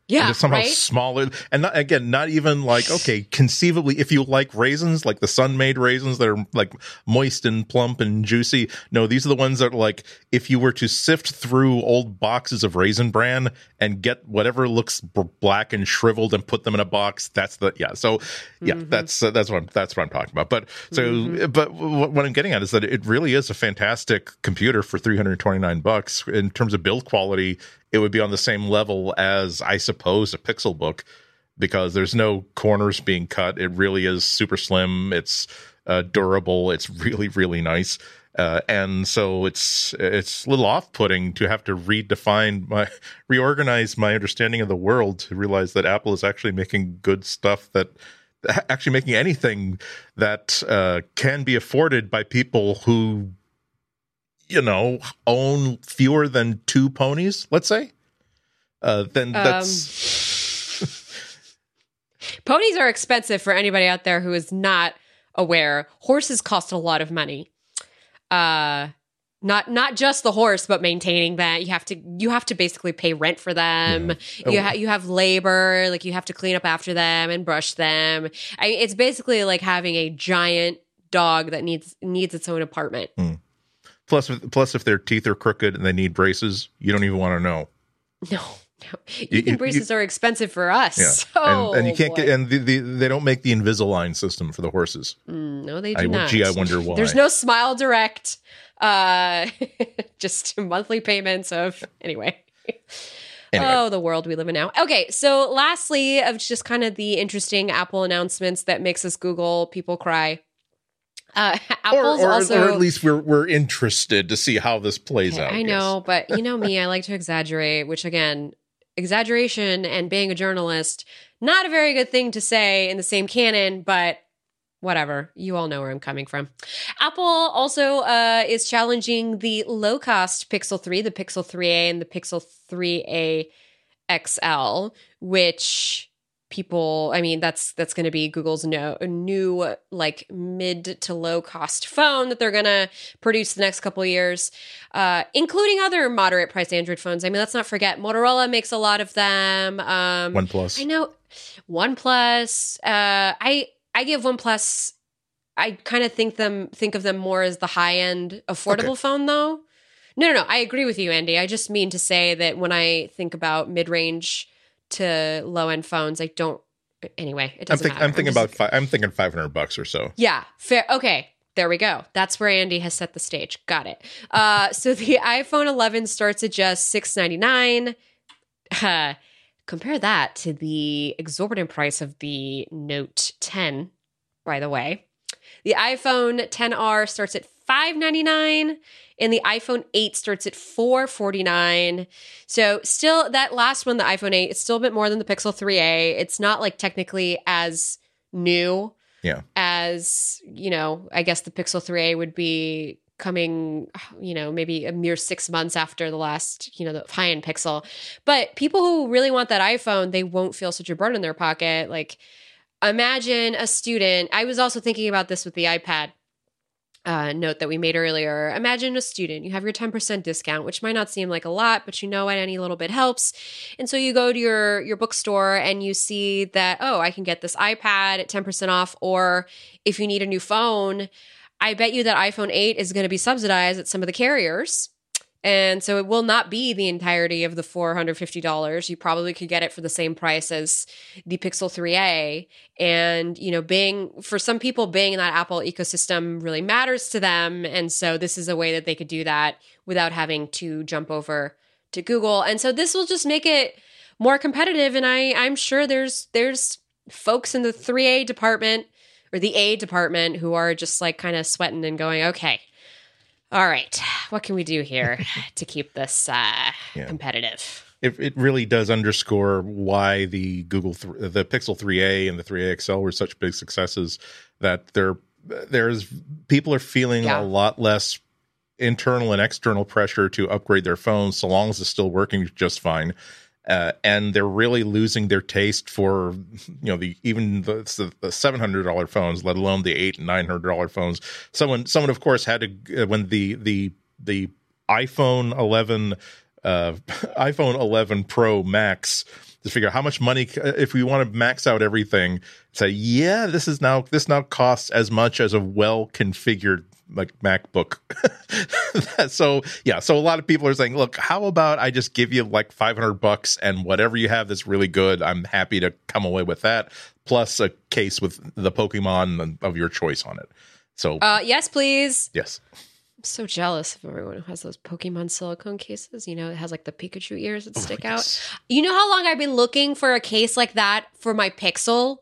Yeah. And somehow right? smaller and not, again not even like okay conceivably if you like raisins like the sun made raisins that are like moist and plump and juicy no these are the ones that are like if you were to sift through old boxes of raisin bran and get whatever looks b- black and shriveled and put them in a box that's the yeah so yeah Mhm. that's uh, that's what I'm, that's what I'm talking about but so Mhm. but w- what I'm getting at is that it really is a fantastic computer for 329 bucks in terms of build quality it would be on the same level as I suppose a Pixel book because there's no corners being cut. It really is super slim. It's uh, durable. It's really really nice. Uh, and so it's it's a little off-putting to have to redefine my reorganize my understanding of the world to realize that Apple is actually making good stuff that actually making anything that uh, can be afforded by people who you know own fewer than two ponies let's say uh then that's Ponies are expensive for anybody out there who is not aware. Horses cost a lot of money. Uh not not just the horse, but maintaining that you have to you have to basically pay rent for them. Oh. You ha- you have labor, like you have to clean up after them and brush them. I, it's basically like having a giant dog that needs needs its own apartment. Plus plus if their teeth are crooked and they need braces you don't even want to know No, no, You- even you- braces are expensive for us. yeah So, and, and you can't boy. get and the, the, they don't make the invisalign system for the horses Mm, no, they do I, not. gee i wonder why There's no Smile Direct. Uh, just monthly payments of anyway. Anyway. Oh, the world we live in now. Okay, so lastly, of just kind of the interesting Apple announcements that makes us Google people cry. Uh, or, or, also. or at least we're we're interested to see how this plays Okay, out I yes. know, but you know me, I like to exaggerate, which again, exaggeration and being a journalist, not a very good thing to say in the same canon, but whatever. You all know where I'm coming from. Apple also uh, is challenging the low cost Pixel 3, the Pixel 3A, and the Pixel 3A XL, which people i mean that's that's going to be google's no, new like mid to low cost phone that they're going to produce the next couple of years uh, including other moderate priced android phones i mean let's not forget motorola makes a lot of them um, one plus I know OnePlus. Uh, I I give OnePlus. I kind of think them think of them more as the high end affordable Okay. phone, though. No, no, no. I agree with you, Andy. I just mean to say that when I think about mid range to low end phones, I don't. Anyway, it i'm, doesn't think, matter. I'm thinking just- about fi- i'm thinking 500 bucks or so yeah, fair. Okay, there we go. That's where Andy has set the stage. Got it. Uh, so the iPhone 11 starts at just 699. Uh, compare that to the exorbitant price of the Note 10. By the way, the iPhone 10R starts at 599 and the iPhone 8 starts at 449. So still that last one the iPhone 8 it's still a bit more than the Pixel 3a. It's not like technically as new Yeah. as you know i guess the pixel 3a would be coming you know maybe a mere six months after the last you know the high-end pixel but people who really want that iphone they won't feel such a burden in their pocket like imagine a student i was also thinking about this with the ipad uh, note that we made earlier. Imagine a student, you have your 10% discount, which might not seem like a lot, but you know what, any little bit helps. And so you go to your your bookstore and you see that, oh, I can get this iPad at 10% off, or if you need a new phone, I bet you that iPhone 8 is going to be subsidized at some of the carriers. And so it will not be the entirety of the $450. You probably could get it for the same price as the Pixel 3a and you know being for some people being in that apple ecosystem really matters to them. And so this is a way that they could do that without having to jump over to google. And so this will just make it more competitive. And i i'm sure there's there's folks in the 3a department or the a department who are just like kind of sweating and going okay all right what can we do here to keep this uh Yeah. competitive it, it really does underscore why the Google th- the Pixel 3a and the 3a XL were such big successes that there there's people are feeling Yeah. a lot less internal and external pressure to upgrade their phones so long as it's still working just fine uh, and they're really losing their taste for you know the even the, the seven hundred dollar phones, let alone the eight and nine hundred dollar phones. Someone, someone, of course, had to uh, when the the the iPhone eleven uh, iPhone eleven Pro Max to figure out how much money if we want to max out everything. Say, yeah, this is now this now costs as much as a well configured like MacBook. so yeah, so a lot of people are saying, look, how about I just give you like 500 bucks and whatever you have that's really good, I'm happy to come away with that, plus a case with the Pokemon of your choice on it. So uh, yes, please. Yes. I'm so jealous of everyone who has those Pokemon silicone cases. You know, it has like the Pikachu ears that oh, stick out. You know how long I've been looking for a case like that for my Pixel?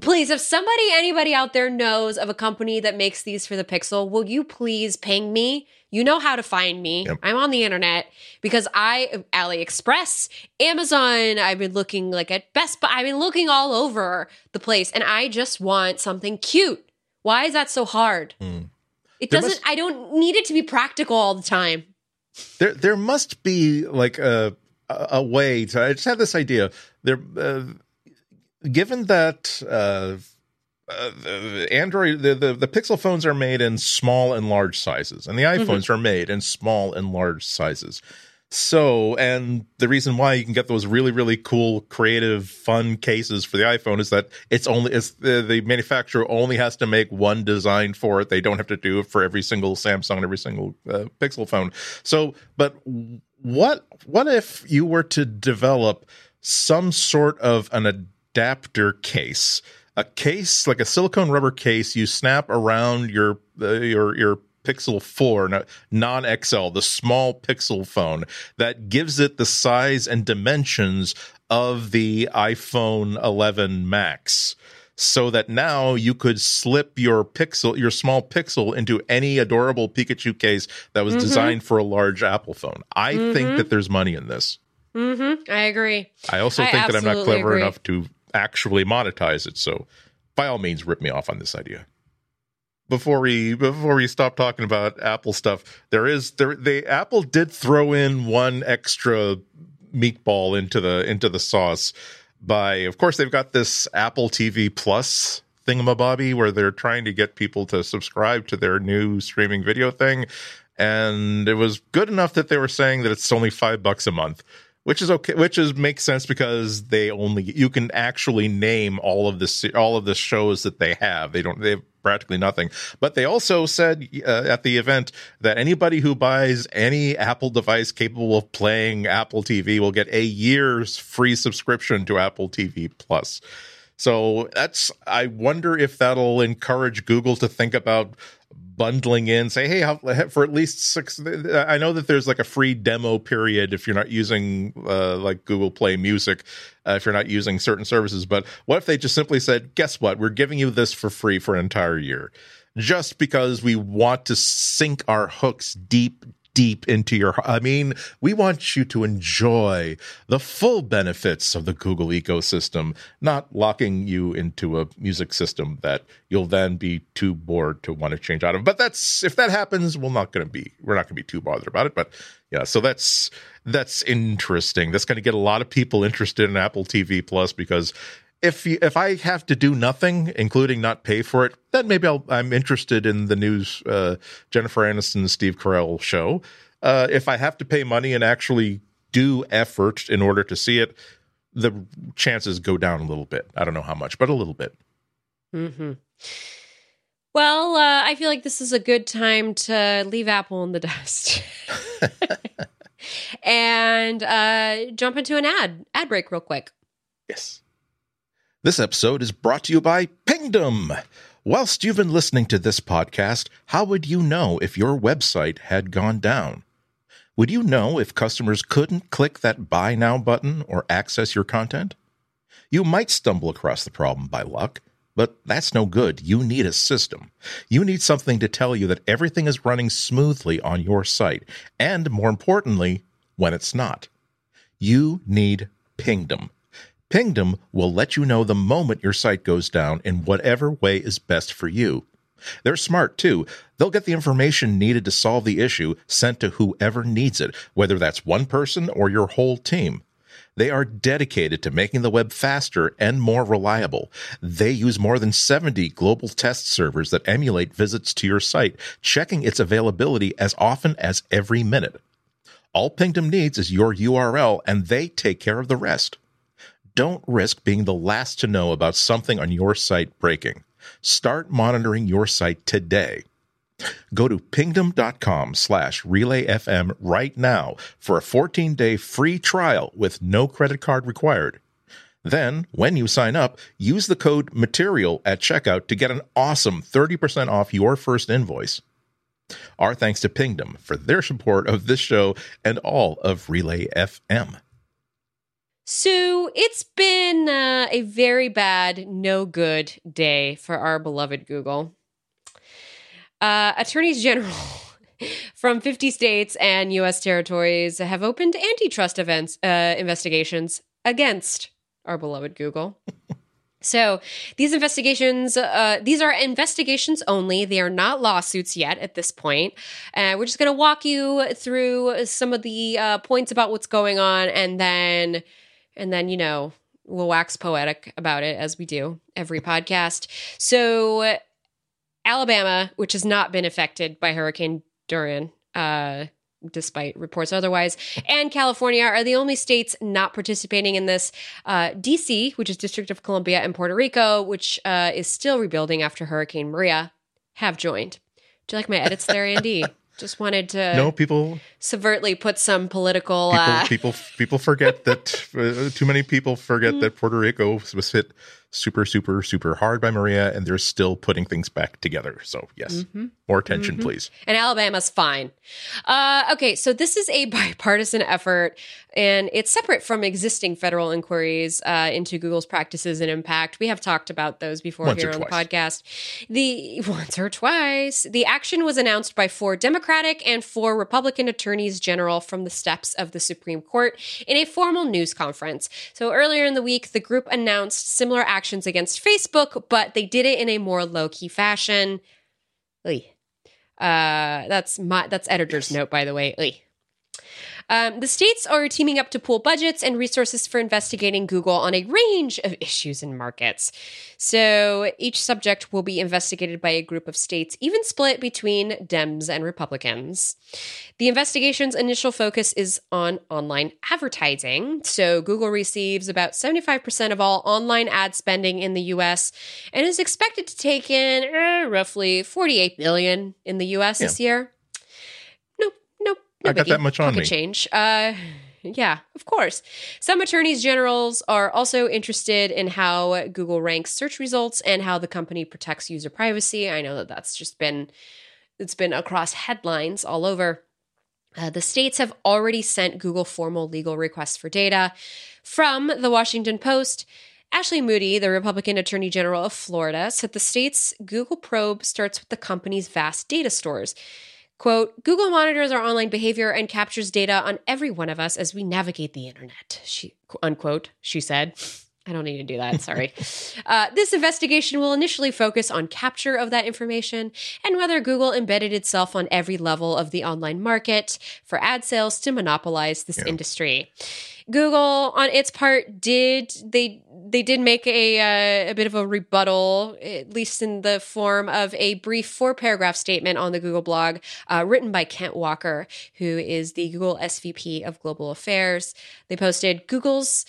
Please, if somebody, anybody out there knows of a company that makes these for the Pixel, will you please ping me? You know how to find me. Yep. I'm on the internet because I AliExpress, Amazon. I've been looking like at Best Buy. I've been looking all over the place, and I just want something cute. Why is that so hard? Mm. It there doesn't. Must, I don't need it to be practical all the time. There, there must be like a a way to. I just have this idea. There, uh, given that uh, uh, the Android, the, the, the Pixel phones are made in small and large sizes, and the mm-hmm. iPhones mm-hmm. are made in small and large sizes. So, and the reason why you can get those really, really cool, creative, fun cases for the iPhone is that it's only it's the, the manufacturer only has to make one design for it. They don't have to do it for every single Samsung, every single uh, Pixel phone. So, but what what if you were to develop some sort of an adapter case? A case like a silicone rubber case you snap around your uh, your your Pixel 4, non XL, the small Pixel phone that gives it the size and dimensions of the iPhone 11 Max. So that now you could slip your pixel, your small pixel, into any adorable Pikachu case that was mm-hmm. designed for a large Apple phone. I mm-hmm. think that there's money in this. Mm-hmm. I agree. I also I think that I'm not clever agree. enough to actually monetize it. So, by all means, rip me off on this idea before we before we stop talking about Apple stuff, there is there they Apple did throw in one extra meatball into the into the sauce by of course they've got this Apple TV Plus thingamabobby where they're trying to get people to subscribe to their new streaming video thing. And it was good enough that they were saying that it's only five bucks a month which is okay which is makes sense because they only you can actually name all of the all of the shows that they have. They don't they have practically nothing. But they also said uh, at the event that anybody who buys any apple device capable of playing apple tv will get a year's free subscription to apple tv plus. So that's i wonder if that'll encourage google to think about bundling in say hey how, for at least six i know that there's like a free demo period if you're not using uh, like google play music uh, if you're not using certain services but what if they just simply said guess what? We're giving you this for free for an entire year. Just because we want to sink our hooks deep deep into your I mean, we want you to enjoy the full benefits of the Google ecosystem, not locking you into a music system that you'll then be too bored to want to change out of. But that's if that happens, we're not going to be we're not going to be too bothered about it, but yeah, so that's that's interesting. That's going to get a lot of people interested in Apple TV Plus because if you, if I have to do nothing, including not pay for it, then maybe i am interested in the news uh, Jennifer Aniston Steve Carell show. Uh, if I have to pay money and actually do effort in order to see it, the chances go down a little bit. I don't know how much, but a little bit. Hmm. Well, uh, I feel like this is a good time to leave Apple in the dust. and uh, jump into an ad ad break real quick. Yes. This episode is brought to you by Pingdom. Whilst you've been listening to this podcast, how would you know if your website had gone down? Would you know if customers couldn't click that Buy Now button or access your content? You might stumble across the problem by luck, but that's no good. You need a system. You need something to tell you that everything is running smoothly on your site, and more importantly, when it's not. You need Pingdom. Pingdom will let you know the moment your site goes down in whatever way is best for you. They're smart too. They'll get the information needed to solve the issue sent to whoever needs it, whether that's one person or your whole team. They are dedicated to making the web faster and more reliable. They use more than 70 global test servers that emulate visits to your site, checking its availability as often as every minute. All Pingdom needs is your URL, and they take care of the rest. Don't risk being the last to know about something on your site breaking. Start monitoring your site today. Go to pingdom.com slash relayfm right now for a 14-day free trial with no credit card required. Then, when you sign up, use the code MATERIAL at checkout to get an awesome 30% off your first invoice. Our thanks to Pingdom for their support of this show and all of Relay FM. So it's been uh, a very bad, no good day for our beloved Google. Uh, attorneys general from 50 states and U.S. territories have opened antitrust events uh, investigations against our beloved Google. So these investigations, uh, these are investigations only. They are not lawsuits yet at this point. Uh, we're just going to walk you through some of the uh, points about what's going on, and then, and then you know, we'll wax poetic about it as we do every podcast. So, Alabama, which has not been affected by Hurricane Dorian, uh, despite reports otherwise, and California are the only states not participating in this. Uh, DC, which is District of Columbia, and Puerto Rico, which uh, is still rebuilding after Hurricane Maria, have joined. Do you like my edits there, Andy? Just wanted to no people subvertly put some political. People uh, people, people forget that uh, too many people forget that Puerto Rico was hit super super super hard by Maria, and they're still putting things back together. So yes, Mm-hmm. More attention, please. and Alabama's fine. Uh, okay, so this is a bipartisan effort, and it's separate from existing federal inquiries uh, into Google's practices and impact. We have talked about those before Once here on the podcast. The once or twice, the action was announced by four Democratic and four Republican attorneys general from the steps of the Supreme Court in a formal news conference. So earlier in the week, the group announced similar actions against Facebook, but they did it in a more low key fashion. Oy. Uh, that's my that's editor's note, by the way. Oy. Um, the states are teaming up to pool budgets and resources for investigating Google on a range of issues and markets. So each subject will be investigated by a group of states, even split between Dems and Republicans. The investigation's initial focus is on online advertising. So Google receives about 75% of all online ad spending in the US and is expected to take in uh, roughly 48 billion in the US this year. No I got that much on Pocket me. change. Uh, yeah, of course. Some attorneys generals are also interested in how Google ranks search results and how the company protects user privacy. I know that that's just been it's been across headlines all over. Uh, the states have already sent Google formal legal requests for data. From the Washington Post, Ashley Moody, the Republican Attorney General of Florida, said the state's Google probe starts with the company's vast data stores. Quote, Google monitors our online behavior and captures data on every one of us as we navigate the internet, she, unquote, she said. I don't need to do that, sorry. uh, this investigation will initially focus on capture of that information and whether Google embedded itself on every level of the online market for ad sales to monopolize this industry. Google, on its part, did they they did make a uh, a bit of a rebuttal, at least in the form of a brief four paragraph statement on the Google blog, uh, written by Kent Walker, who is the Google SVP of Global Affairs. They posted Google's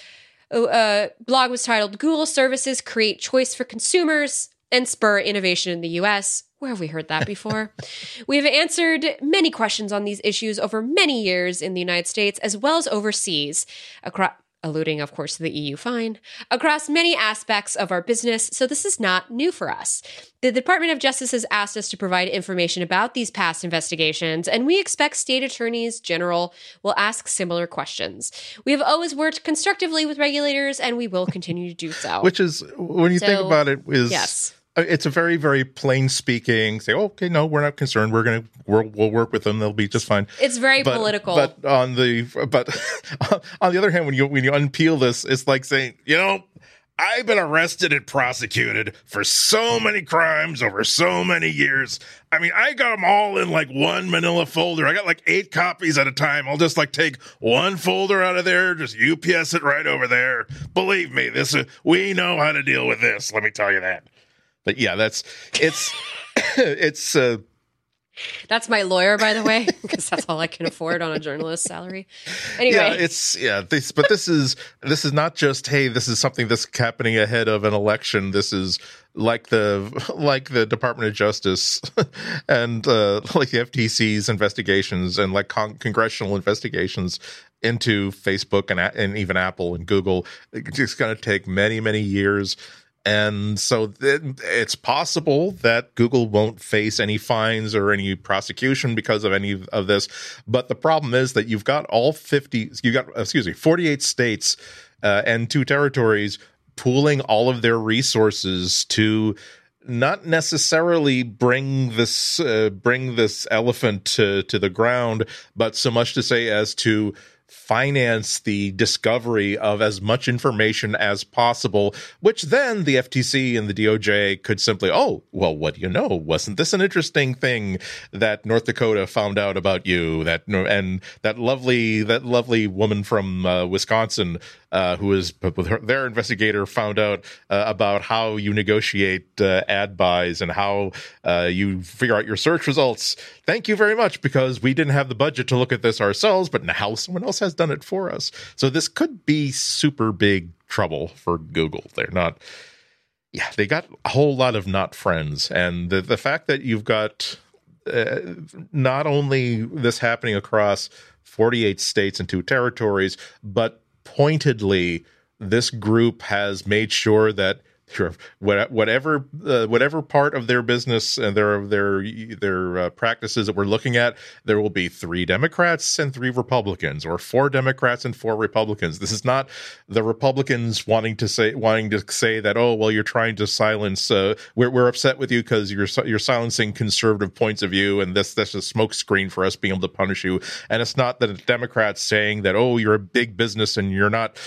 uh, blog was titled "Google Services Create Choice for Consumers and Spur Innovation in the U.S." Where have we heard that before? we have answered many questions on these issues over many years in the United States as well as overseas, across alluding, of course, to the EU fine, across many aspects of our business, so this is not new for us. The Department of Justice has asked us to provide information about these past investigations, and we expect state attorneys general will ask similar questions. We have always worked constructively with regulators, and we will continue to do so. Which is when you think about it, is yes. Uh, it's a very very plain speaking. Say, oh, okay, no, we're not concerned. We're gonna we're, we'll work with them. They'll be just fine. It's very But- political. But on the but on the other hand, when you when you unpeel this, it's like saying, you know, I've been arrested and prosecuted for so many crimes over so many years. I mean, I got them all in like one manila folder. I got like eight copies at a time. I'll just like take one folder out of there, just UPS it right over there. Believe me, this is, we know how to deal with this. Let me tell you that. But yeah, that's it's it's uh That's my lawyer, by the way, because that's all I can afford on a journalist's salary. Anyway, yeah, it's yeah. This, but this is this is not just hey, this is something that's happening ahead of an election. This is like the like the Department of Justice and uh, like the FTC's investigations and like con- congressional investigations into Facebook and and even Apple and Google. It's going to take many many years and so it's possible that Google won't face any fines or any prosecution because of any of this. But the problem is that you've got all 50, you got, excuse me, 48 states uh, and two territories pooling all of their resources to not necessarily bring this uh, bring this elephant to to the ground, but so much to say as to finance the discovery of as much information as possible, which then the FTC and the DOJ could simply, oh, well, what do you know? Wasn't this an interesting thing that North Dakota found out about you? That and that lovely that lovely woman from uh, Wisconsin uh, who is with her, their investigator found out uh, about how you negotiate uh, ad buys and how uh, you figure out your search results. Thank you very much because we didn't have the budget to look at this ourselves, but now someone else has done it for us. So this could be super big trouble for Google. They're not. Yeah, they got a whole lot of not friends, and the the fact that you've got uh, not only this happening across 48 states and two territories, but pointedly this group has made sure that whatever uh, whatever part of their business and their their their uh, practices that we're looking at, there will be three Democrats and three Republicans, or four Democrats and four Republicans. This is not the Republicans wanting to say wanting to say that oh well you're trying to silence uh, we're we're upset with you because you're you're silencing conservative points of view and this that's a smokescreen for us being able to punish you. And it's not the Democrats saying that oh you're a big business and you're not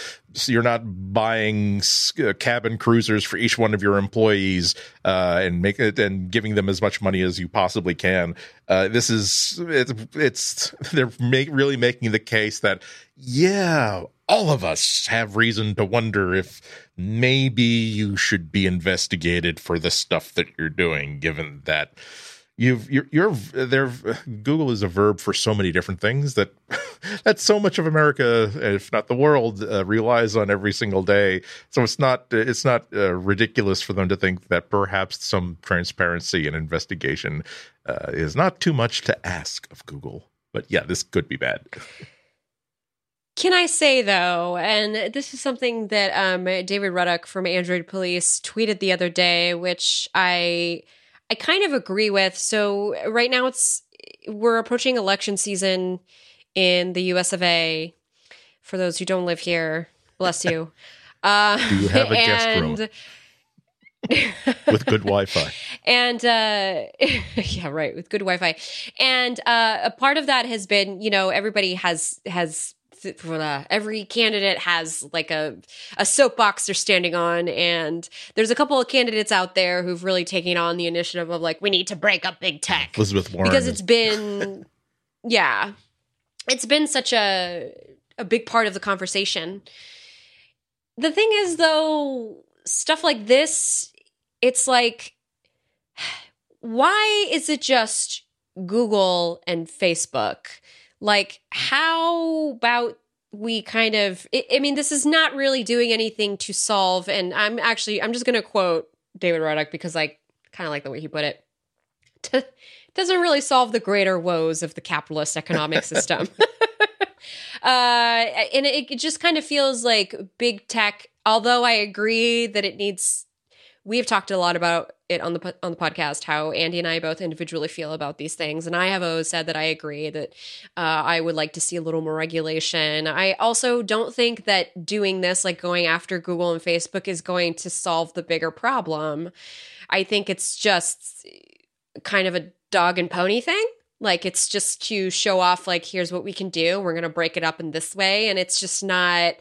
you're not buying uh, cabin cruisers for each one of your employees uh, and make it and giving them as much money as you possibly can. Uh, this is it's, it's they're make, really making the case that yeah, all of us have reason to wonder if maybe you should be investigated for the stuff that you're doing, given that you've you're, you're there google is a verb for so many different things that that so much of america if not the world uh, relies on every single day. So it's not it's not uh, ridiculous for them to think that perhaps some transparency and investigation uh, is not too much to ask of google. But yeah this could be bad. Can I say though, and this is something that um, David Ruddock from Android Police tweeted the other day, which I I kind of agree with. So right now it's we're approaching election season in the US of A. For those who don't live here, bless you. Uh, Do you have a guest room? with good Wi-Fi. And uh, yeah, right, with good Wi-Fi. And uh, a part of that has been, you know, everybody has has every candidate has like a a soapbox they're standing on and there's a couple of candidates out there who've really taken on the initiative of like we need to break up big tech. Elizabeth warren. Because it's been yeah it's been such a a big part of the conversation. The thing is though stuff like this it's like why is it just google and facebook like, how about we kind of, I mean, this is not really doing anything to solve. And I'm actually, I'm just going to quote David Ruddock because I kind of like the way he put it. doesn't really solve the greater woes of the capitalist economic system. uh, and it, it just kind of feels like big tech, although I agree that it needs we've talked a lot about it on the on the podcast how Andy and I both individually feel about these things, and I have always said that I agree that uh, I would like to see a little more regulation. I also don't think that doing this, like going after Google and Facebook, is going to solve the bigger problem. I think it's just kind of a dog and pony thing. Like it's just to show off, like, here's what we can do. We're going to break it up in this way. And it's just not,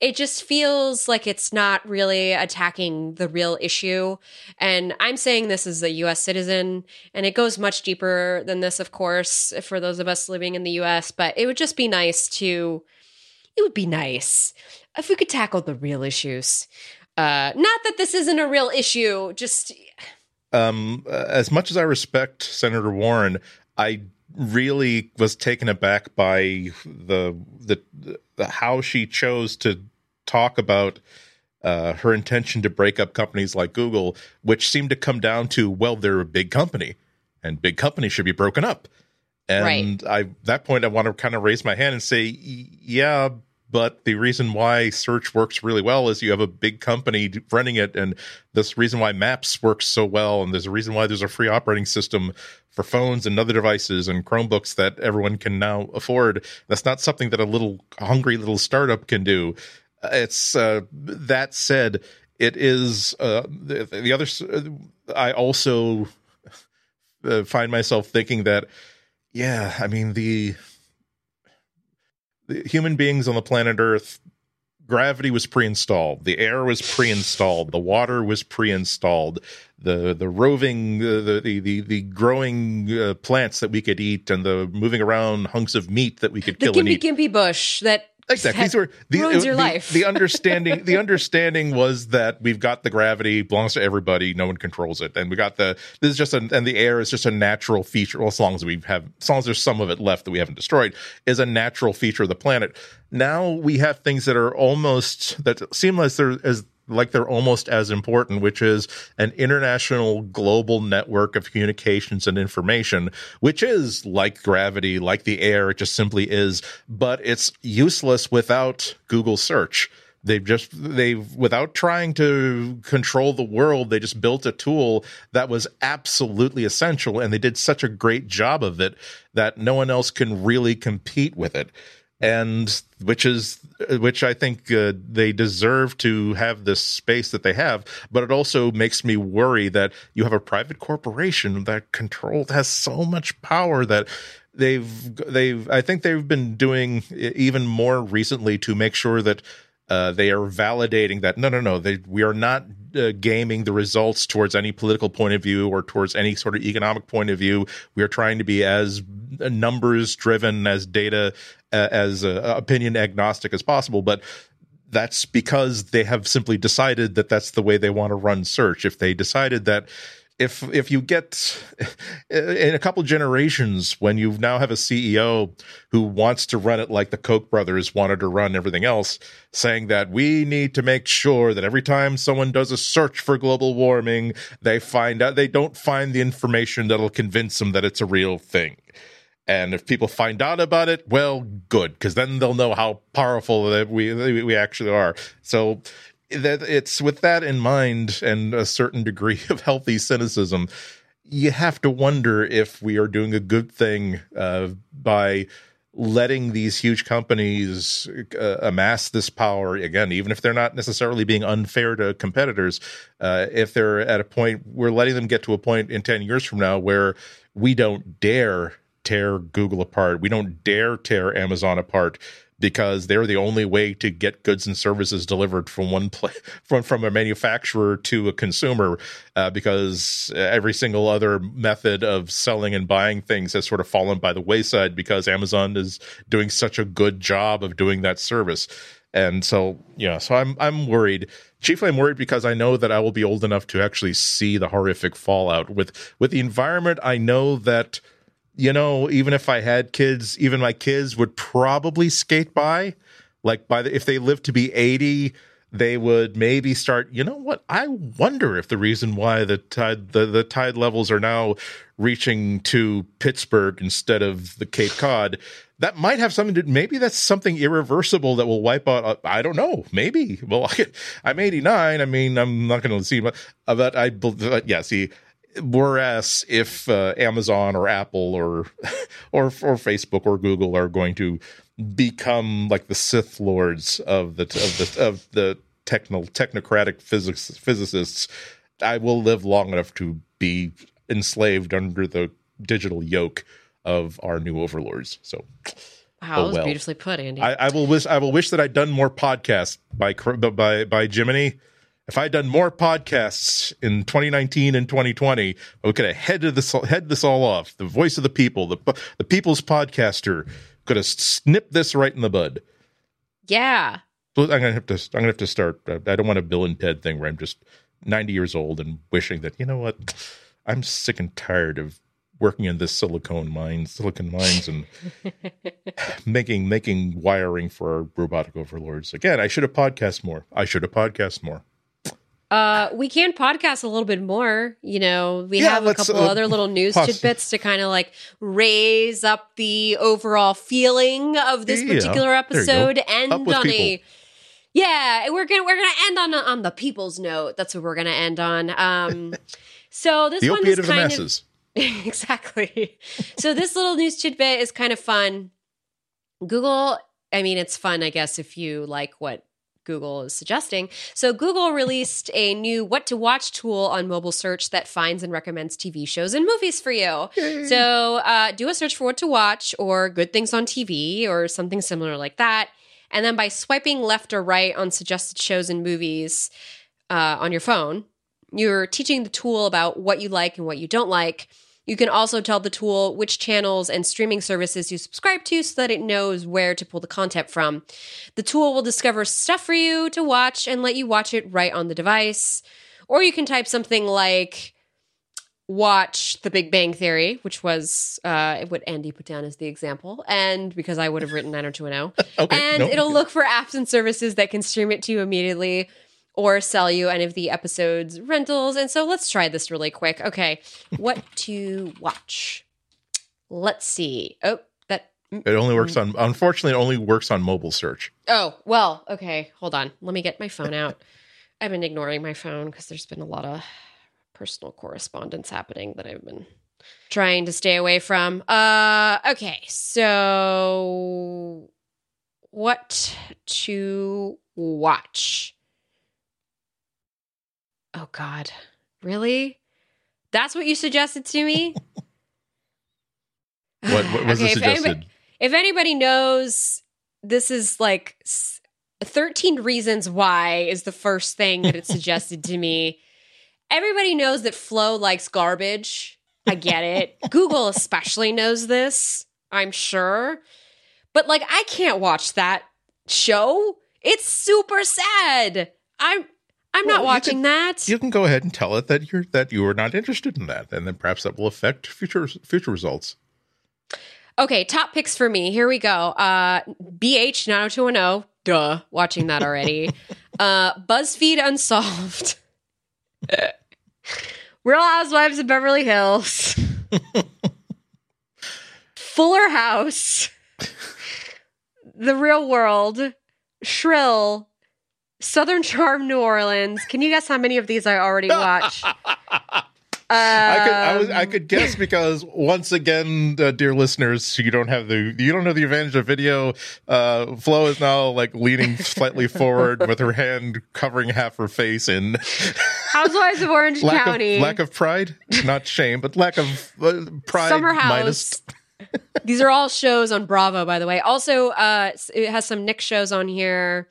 it just feels like it's not really attacking the real issue. And I'm saying this as a US citizen, and it goes much deeper than this, of course, for those of us living in the US. But it would just be nice to, it would be nice if we could tackle the real issues. Uh, not that this isn't a real issue, just. Um, as much as I respect Senator Warren, I really was taken aback by the the, the how she chose to talk about uh, her intention to break up companies like Google, which seemed to come down to well, they're a big company, and big companies should be broken up. And right. I that point I want to kind of raise my hand and say, yeah, but the reason why search works really well is you have a big company running it, and this reason why Maps works so well, and there's a reason why there's a free operating system for phones and other devices and Chromebooks that everyone can now afford. That's not something that a little hungry little startup can do. It's uh, that said, it is uh, the, the other. I also uh, find myself thinking that, yeah, I mean the human beings on the planet Earth gravity was pre-installed the air was pre-installed the water was pre-installed the the roving the the the, the growing uh, plants that we could eat and the moving around hunks of meat that we could the kill gimpy, and eat. Gimpy bush that exactly. these were the, ruins uh, your the, life. the understanding the understanding was that we've got the gravity belongs to everybody no one controls it. And we got the this is just a and the air is just a natural feature well as long as we have as long as there's some of it left that we haven't destroyed is a natural feature of the planet. Now we have things that are almost that seem as they're as like they're almost as important, which is an international global network of communications and information, which is like gravity, like the air. It just simply is, but it's useless without Google search. They've just, they've, without trying to control the world, they just built a tool that was absolutely essential. And they did such a great job of it that no one else can really compete with it and which is which I think uh, they deserve to have this space that they have. But it also makes me worry that you have a private corporation that control has so much power that they've they've I think they've been doing even more recently to make sure that uh, they are validating that no no no they we are not uh, gaming the results towards any political point of view or towards any sort of economic point of view. We are trying to be as numbers driven as data uh, as uh, opinion agnostic as possible but that's because they have simply decided that that's the way they want to run search. If they decided that if if you get in a couple generations when you now have a CEO who wants to run it like the Koch brothers wanted to run everything else, saying that we need to make sure that every time someone does a search for global warming, they find out they don't find the information that'll convince them that it's a real thing. And if people find out about it, well, good, because then they'll know how powerful that we we actually are. So that it's with that in mind and a certain degree of healthy cynicism you have to wonder if we are doing a good thing uh, by letting these huge companies uh, amass this power. Again even if they're not necessarily being unfair to competitors uh, if they're at a point we're letting them get to a point in 10 years from now where we don't dare tear google apart. We don't dare tear amazon apart because they're the only way to get goods and services delivered from one place from from a manufacturer to a consumer uh, because every single other method of selling and buying things has sort of fallen by the wayside because Amazon is doing such a good job of doing that service. And so yeah so i'm i'm worried. Chiefly i'm worried because i know that i will be old enough to actually see the horrific fallout. With with the environment i know that you know, even if I had kids, even my kids would probably skate by. Like by the if they live to be 80, they would maybe start, you know what? I wonder if the reason why the tide the, the tide levels are now reaching to Pittsburgh instead of the Cape Cod, that might have something to maybe that's something irreversible that will wipe out uh, I don't know, maybe. Well, I, am 89. I mean, I'm not going to see but I but yeah, see Whereas if uh, Amazon or Apple or, or or Facebook or Google are going to become like the Sith lords of the of the of the techno technocratic physics physicists, I will live long enough to be enslaved under the digital yoke of our new overlords. So. Wow, oh, well. beautifully put, Andy. I, I, will wish I will wish that I'd done more podcasts by by by Jiminy if I had done more podcasts in 2019 and 2020, we could have headed this head this all off. The voice of the people, the the people's podcaster, could have snipped this right in the bud. Yeah. So I'm gonna have to. I'm gonna have to start. Uh, I don't want a Bill and Ted thing where I'm just 90 years old and wishing that you know what, I'm sick and tired of working in this silicone mine, silicon mines, and making making wiring for our robotic overlords. Again, I should have podcast more. I should have podcast more. Uh, we can podcast a little bit more. You know, we Yeah, have a couple uh, other little news poss- tidbits to kind of like raise up the overall feeling of this Yeah, particular there you go. episode. End on a yeah, we're gonna we're gonna end on on the people's note. That's what we're gonna end on. Um, so this The one is of kind masses. of exactly. So this little news tidbit is kind of fun. Google, I mean, it's fun, I guess, if you like what Google is suggesting. So Google released a new what to watch tool on mobile search that finds and recommends TV shows and movies for you. So uh, do a search for what to watch or good things on TV or something similar like that. And then by swiping left or right on suggested shows and movies uh, on your phone, you're teaching the tool about what you like and what you don't like. You can also tell the tool which channels and streaming services you subscribe to so that it knows where to pull the content from. The tool will discover stuff for you to watch and let you watch it right on the device. Or you can type something like watch The Big Bang Theory, which was uh, what Andy put down as the example, and because I would have written 90210. Okay, and no, it'll look for apps and services that can stream it to you immediately or sell you any of the episodes rentals. And so let's try this really quick. Okay, what to watch? Let's see. Oh, that. It only works on. Unfortunately, it only works on mobile search. Oh, well, okay. Hold on. Let me get my phone out. I've been ignoring my phone because there's been a lot of personal correspondence happening that I've been trying to stay away from. Uh okay. So what to watch? Oh god. Really? That's what you suggested to me? What, what was Okay, it if anybody- suggested? if anybody knows this is like 13 reasons why is the first thing that it suggested to me everybody knows that flo likes garbage i get it google especially knows this i'm sure but like i can't watch that show it's super sad i'm i'm Well, not you watching can- that You can go ahead and tell it that you're that you are not interested in that, and then perhaps that will affect future future results. Okay, top picks for me. Here we go. Uh BH 90210. Duh, watching that already. uh BuzzFeed Unsolved. Real Housewives of Beverly Hills. Fuller House. The Real World. Shrill. Southern Charm New Orleans. Can you guess how many of these I already watched? I could I, was, I Um, could guess because once again, uh, dear listeners, you don't have the you don't have the advantage of video. Uh, Flo is now like leaning slightly forward with her hand covering half her face in Housewives of Orange lack County. of lack of pride, not shame, but lack of uh, pride. Summer minus- House. These are all shows on Bravo, by the way. Also, uh, it has some Nick shows on here.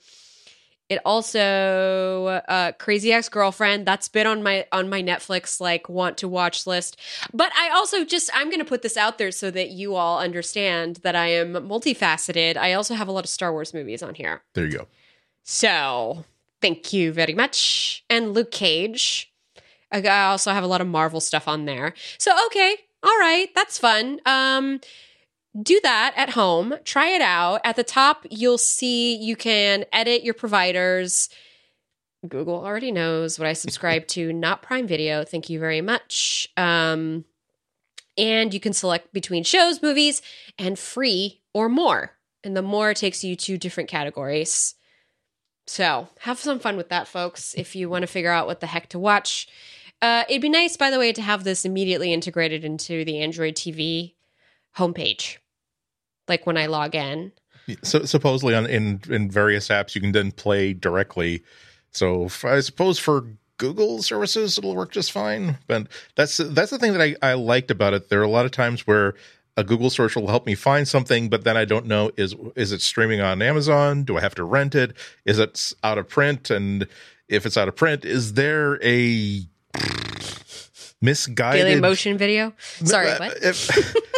It also uh, Crazy Ex Girlfriend. That's been on my on my Netflix like want to watch list. But I also just I'm going to put this out there so that you all understand that I am multifaceted. I also have a lot of Star Wars movies on here. There you go. So thank you very much. And Luke Cage. I I also have a lot of Marvel stuff on there. So okay, all right, that's fun. Um, do that at home. Try it out. At the top, you'll see you can edit your providers. Google already knows what I subscribe to, not Prime Video. Thank you very much. Um, and you can select between shows, movies, and free or more. And the more takes you to different categories. So have some fun with that, folks, if you want to figure out what the heck to watch. Uh, it'd be nice, by the way, to have this immediately integrated into the Android TV homepage. Like when I log in. So supposedly on in in various apps you can then play directly. So f- I suppose for Google services it'll work just fine. But that's that's the thing that I, I liked about it. There are a lot of times where a Google search will help me find something, but then I don't know is is it streaming on Amazon? Do I have to rent it? Is it out of print? And if it's out of print, is there a misguided Daily motion video. Sorry, uh, what? if-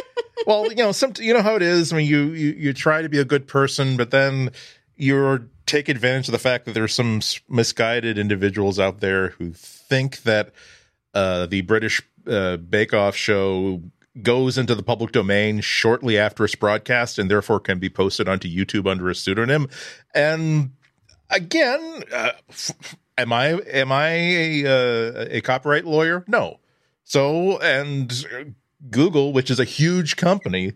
well, you know, some you know how it is. I mean, you, you you try to be a good person, but then you're take advantage of the fact that there's some misguided individuals out there who think that uh, the British uh, Bake Off show goes into the public domain shortly after it's broadcast and therefore can be posted onto YouTube under a pseudonym. And again, uh, f- am I am I a, uh, a copyright lawyer? No. So and Google, which is a huge company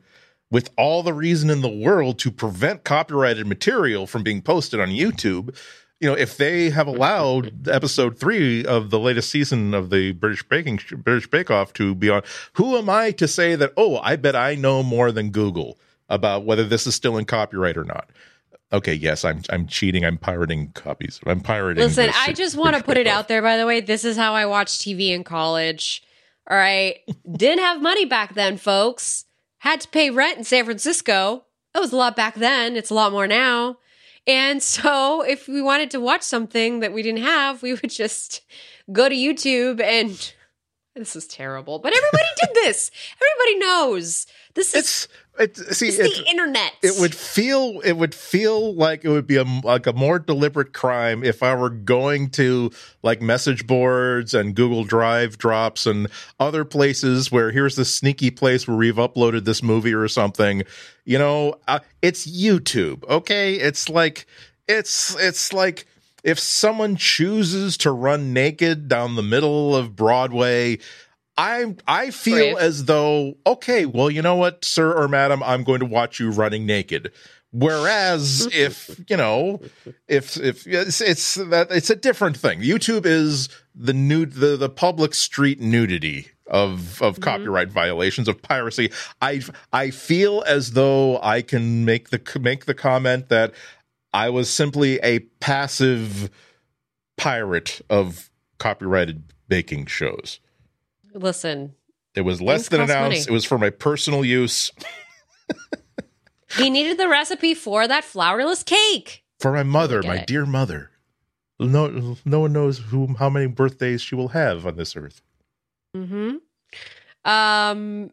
with all the reason in the world to prevent copyrighted material from being posted on YouTube, you know, if they have allowed episode three of the latest season of the British Baking British Bake Off to be on, who am I to say that? Oh, I bet I know more than Google about whether this is still in copyright or not. Okay, yes, I'm I'm cheating. I'm pirating copies. I'm pirating. Listen, I just want to put it Off. out there, by the way. This is how I watched TV in college. All right. Didn't have money back then, folks. Had to pay rent in San Francisco. It was a lot back then. It's a lot more now. And so if we wanted to watch something that we didn't have, we would just go to YouTube and this is terrible. But everybody did this. Everybody knows. This is It's it's see it's it's, the internet. it would feel it would feel like it would be a like a more deliberate crime if I were going to like message boards and Google Drive drops and other places where here's the sneaky place where we've uploaded this movie or something. You know, uh, it's YouTube. Okay, it's like it's it's like if someone chooses to run naked down the middle of Broadway. I I feel Brave. as though okay, well, you know what, sir or madam, I'm going to watch you running naked. Whereas if you know, if if it's, it's that it's a different thing. YouTube is the nude the the public street nudity of of mm-hmm. copyright violations of piracy. I I feel as though I can make the make the comment that I was simply a passive pirate of copyrighted baking shows. Listen, It was less than an ounce. money. It was for my personal use, he needed the recipe for that flourless cake. for my mother, my it. dear mother. No, no one knows who how many birthdays she will have on this earth. Mm-hmm. Um.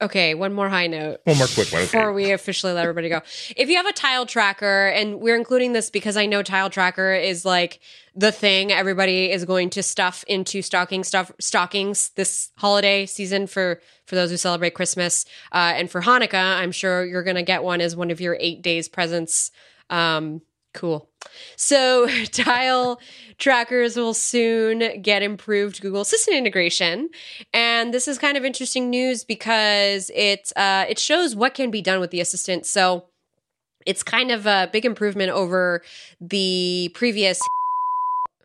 Okay, one more high note. One more quick one. Before we officially let everybody go. If you have a tile tracker, and we're including this because I know tile tracker is like the thing everybody is going to stuff into stocking stuff stockings this holiday season for for those who celebrate Christmas uh, and for Hanukkah. I'm sure you're going to get one as one of your eight days presents. Um, cool. So tile trackers will soon get improved Google Assistant integration, and this is kind of interesting news because it uh, it shows what can be done with the assistant. So it's kind of a big improvement over the previous.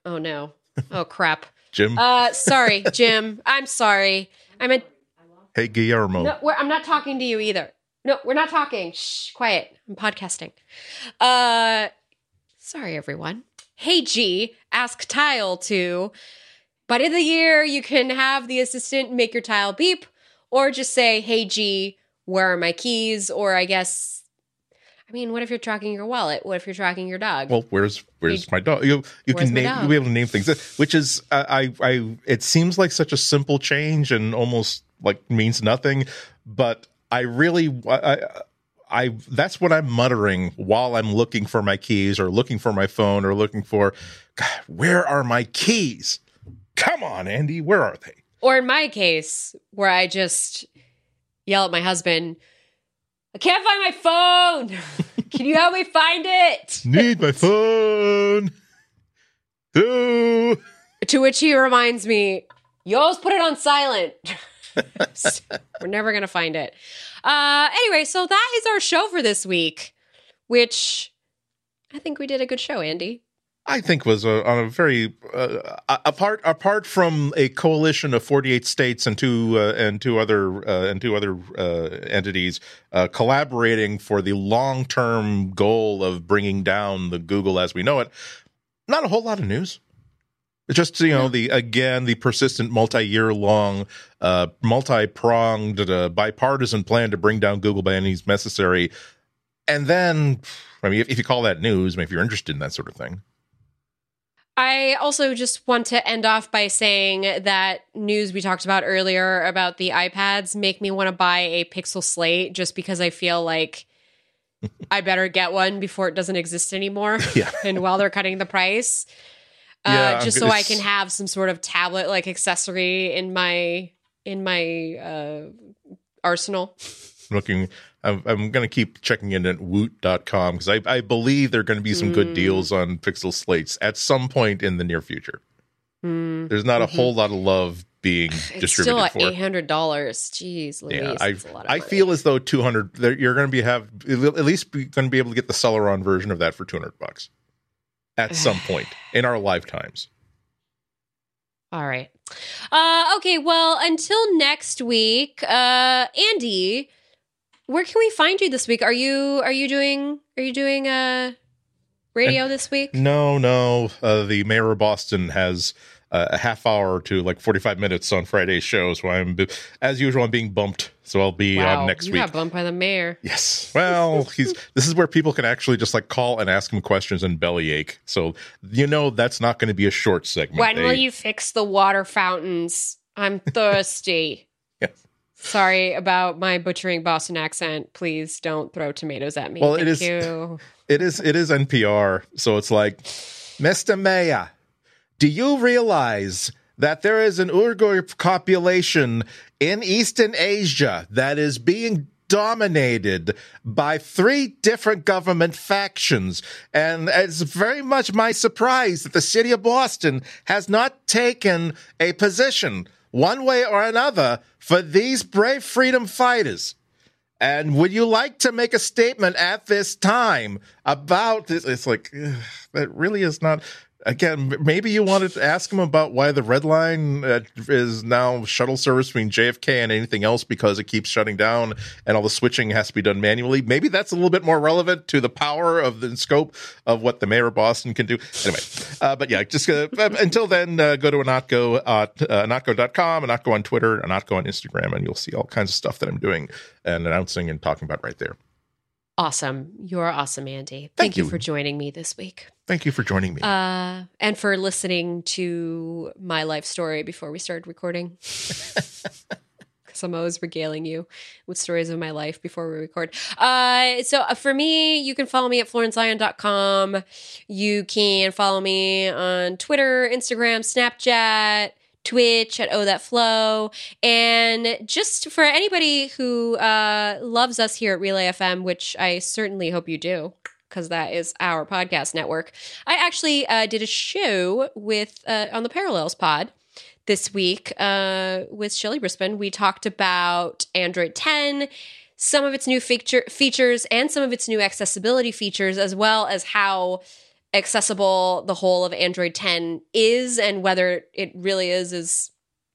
Oh no! Oh crap! Jim, Uh, sorry, Jim. I'm sorry. I meant hey Guillermo. no. We're, I'm not talking to you either. No, we're not talking. Shh, quiet. I'm podcasting. Uh, sorry, everyone. Hey, G, ask Tile to. End of the year, you can have the assistant make your tile beep, or just say, "Hey, G, where are my keys?" Or I guess, I mean, what if you're tracking your wallet? What if you're tracking your dog? Well, where's where's my dog? You you can name you'll be able to name things, which is I I I. It seems like such a simple change and almost like means nothing, but I really I. I that's what I'm muttering while I'm looking for my keys or looking for my phone or looking for God, where are my keys? Come on, Andy, where are they? Or in my case, where I just yell at my husband, I can't find my phone. Can you help me find it? Need my phone. Ooh. To which he reminds me, you always put it on silent. We're never going to find it. Uh, anyway, so that is our show for this week, which I think we did a good show, Andy. I think was a, on a very uh, apart apart from a coalition of 48 states and two uh, and two other uh, and two other uh, entities uh, collaborating for the long term goal of bringing down the Google as we know it. Not a whole lot of news. Just you know the again the persistent multi year long, uh, multi pronged uh, bipartisan plan to bring down Google by any means necessary, and then I mean if, if you call that news, I mean if you're interested in that sort of thing. I also just want to end off by saying that news we talked about earlier about the iPads make me want to buy a Pixel Slate just because I feel like I better get one before it doesn't exist anymore. Yeah. and while they're cutting the price, Yeah, I'm just so I can have some sort of tablet like accessory in my in my uh, arsenal. looking i'm, I'm going to keep checking in at woot.com because I, I believe there are going to be some Mm. good deals on pixel slates at some point in the near future Mm. there's not a Mhm. whole lot of love being It's still distributed at for eight hundred dollars. Jeez, Louise, yeah i, lot of I feel as though 200 you're going to be have at least be, going to be able to get the celeron version of that for 200 bucks at some point in our lifetimes All right. Uh, okay. Well, until next week, uh, Andy, where can we find you this week? Are you are you doing are you doing uh radio this week? no no uh, the mayor of boston has uh, a half hour to like 45 minutes on friday's show so i'm as usual i'm being bumped so i'll be on next you week got bumped by the mayor. Yes. Well, he's this is where people can actually just like call and ask him questions and bellyache. So you know that's not going to be a short segment. When will They- you fix the water fountains? I'm thirsty. Sorry about my butchering Boston accent. Please don't throw tomatoes at me. Well, Thank it is- you. It is it is NPR, so it's like, Mr. Mayor, do you realize that there is an Uyghur population in Eastern Asia that is being dominated by three different government factions. And it's very much my surprise that the city of Boston has not taken a position, one way or another, for these brave freedom fighters. And would you like to make a statement at this time about this? It's like, ugh, that really is not. Again, maybe you wanted to ask him about why the red line uh, is now shuttle service between JFK and anything else because it keeps shutting down and all the switching has to be done manually. Maybe that's a little bit more relevant to the power of the scope of what the mayor of Boston can do. Anyway, uh, but yeah, just uh, until then, uh, go to Ihnatko at uh, ihnatko.com, Ihnatko on Twitter, Ihnatko on Instagram, and you'll see all kinds of stuff that I'm doing and announcing and talking about right there. Awesome. You're awesome, Andy. Thank, Thank you you. for joining me this week. Thank you for joining me. Uh, and for listening to my life story before we started recording. Because I'm always regaling you with stories of my life before we record. Uh, so uh, for me, you can follow me at florenceion.com. You can follow me on Twitter, Instagram, Snapchat, Twitch at Oh That Flow. And just for anybody who uh, loves us here at Relay FM, which I certainly hope you do, because that is our podcast network. I actually uh, did a show with uh, on the Parallels Pod this week uh, with Shelly Brisbin. We talked about Android 10, some of its new feature features, and some of its new accessibility features, as well as how accessible the whole of Android 10 is, and whether it really is as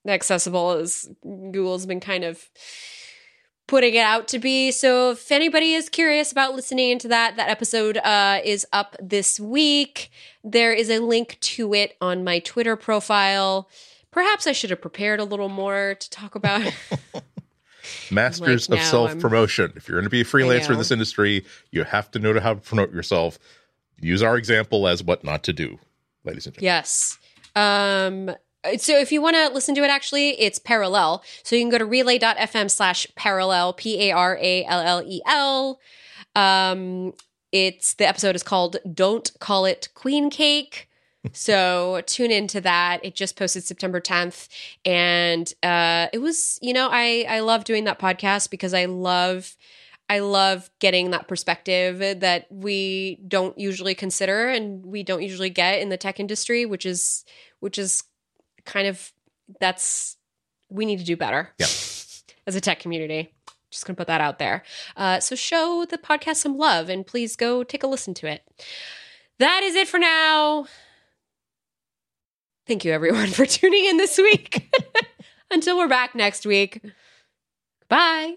accessible as Google's been kind of putting it out to be. So if anybody is curious about listening into that, that episode uh, is up this week. There is a link to it on my Twitter profile. Perhaps I should have prepared a little more to talk about. Masters like, of self promotion. If you're going to be a freelancer in this industry, you have to know how to promote yourself. Use our example as what not to do, ladies and gentlemen. yes. Um, so if you want to listen to it, actually, it's parallel. So you can go to relay.fm slash parallel, P A R A L L E L. Um, it's the episode is called Don't Call It Queen Cake. So tune into that. It just posted September 10th. And uh it was, you know, I I love doing that podcast because I love I love getting that perspective that we don't usually consider and we don't usually get in the tech industry, which is which is kind of that's we need to do better. Yeah. As a tech community. Just gonna put that out there. Uh, so show the podcast some love and please go take a listen to it. That is it for now. Thank you everyone for tuning in this week. Until we're back next week. Bye.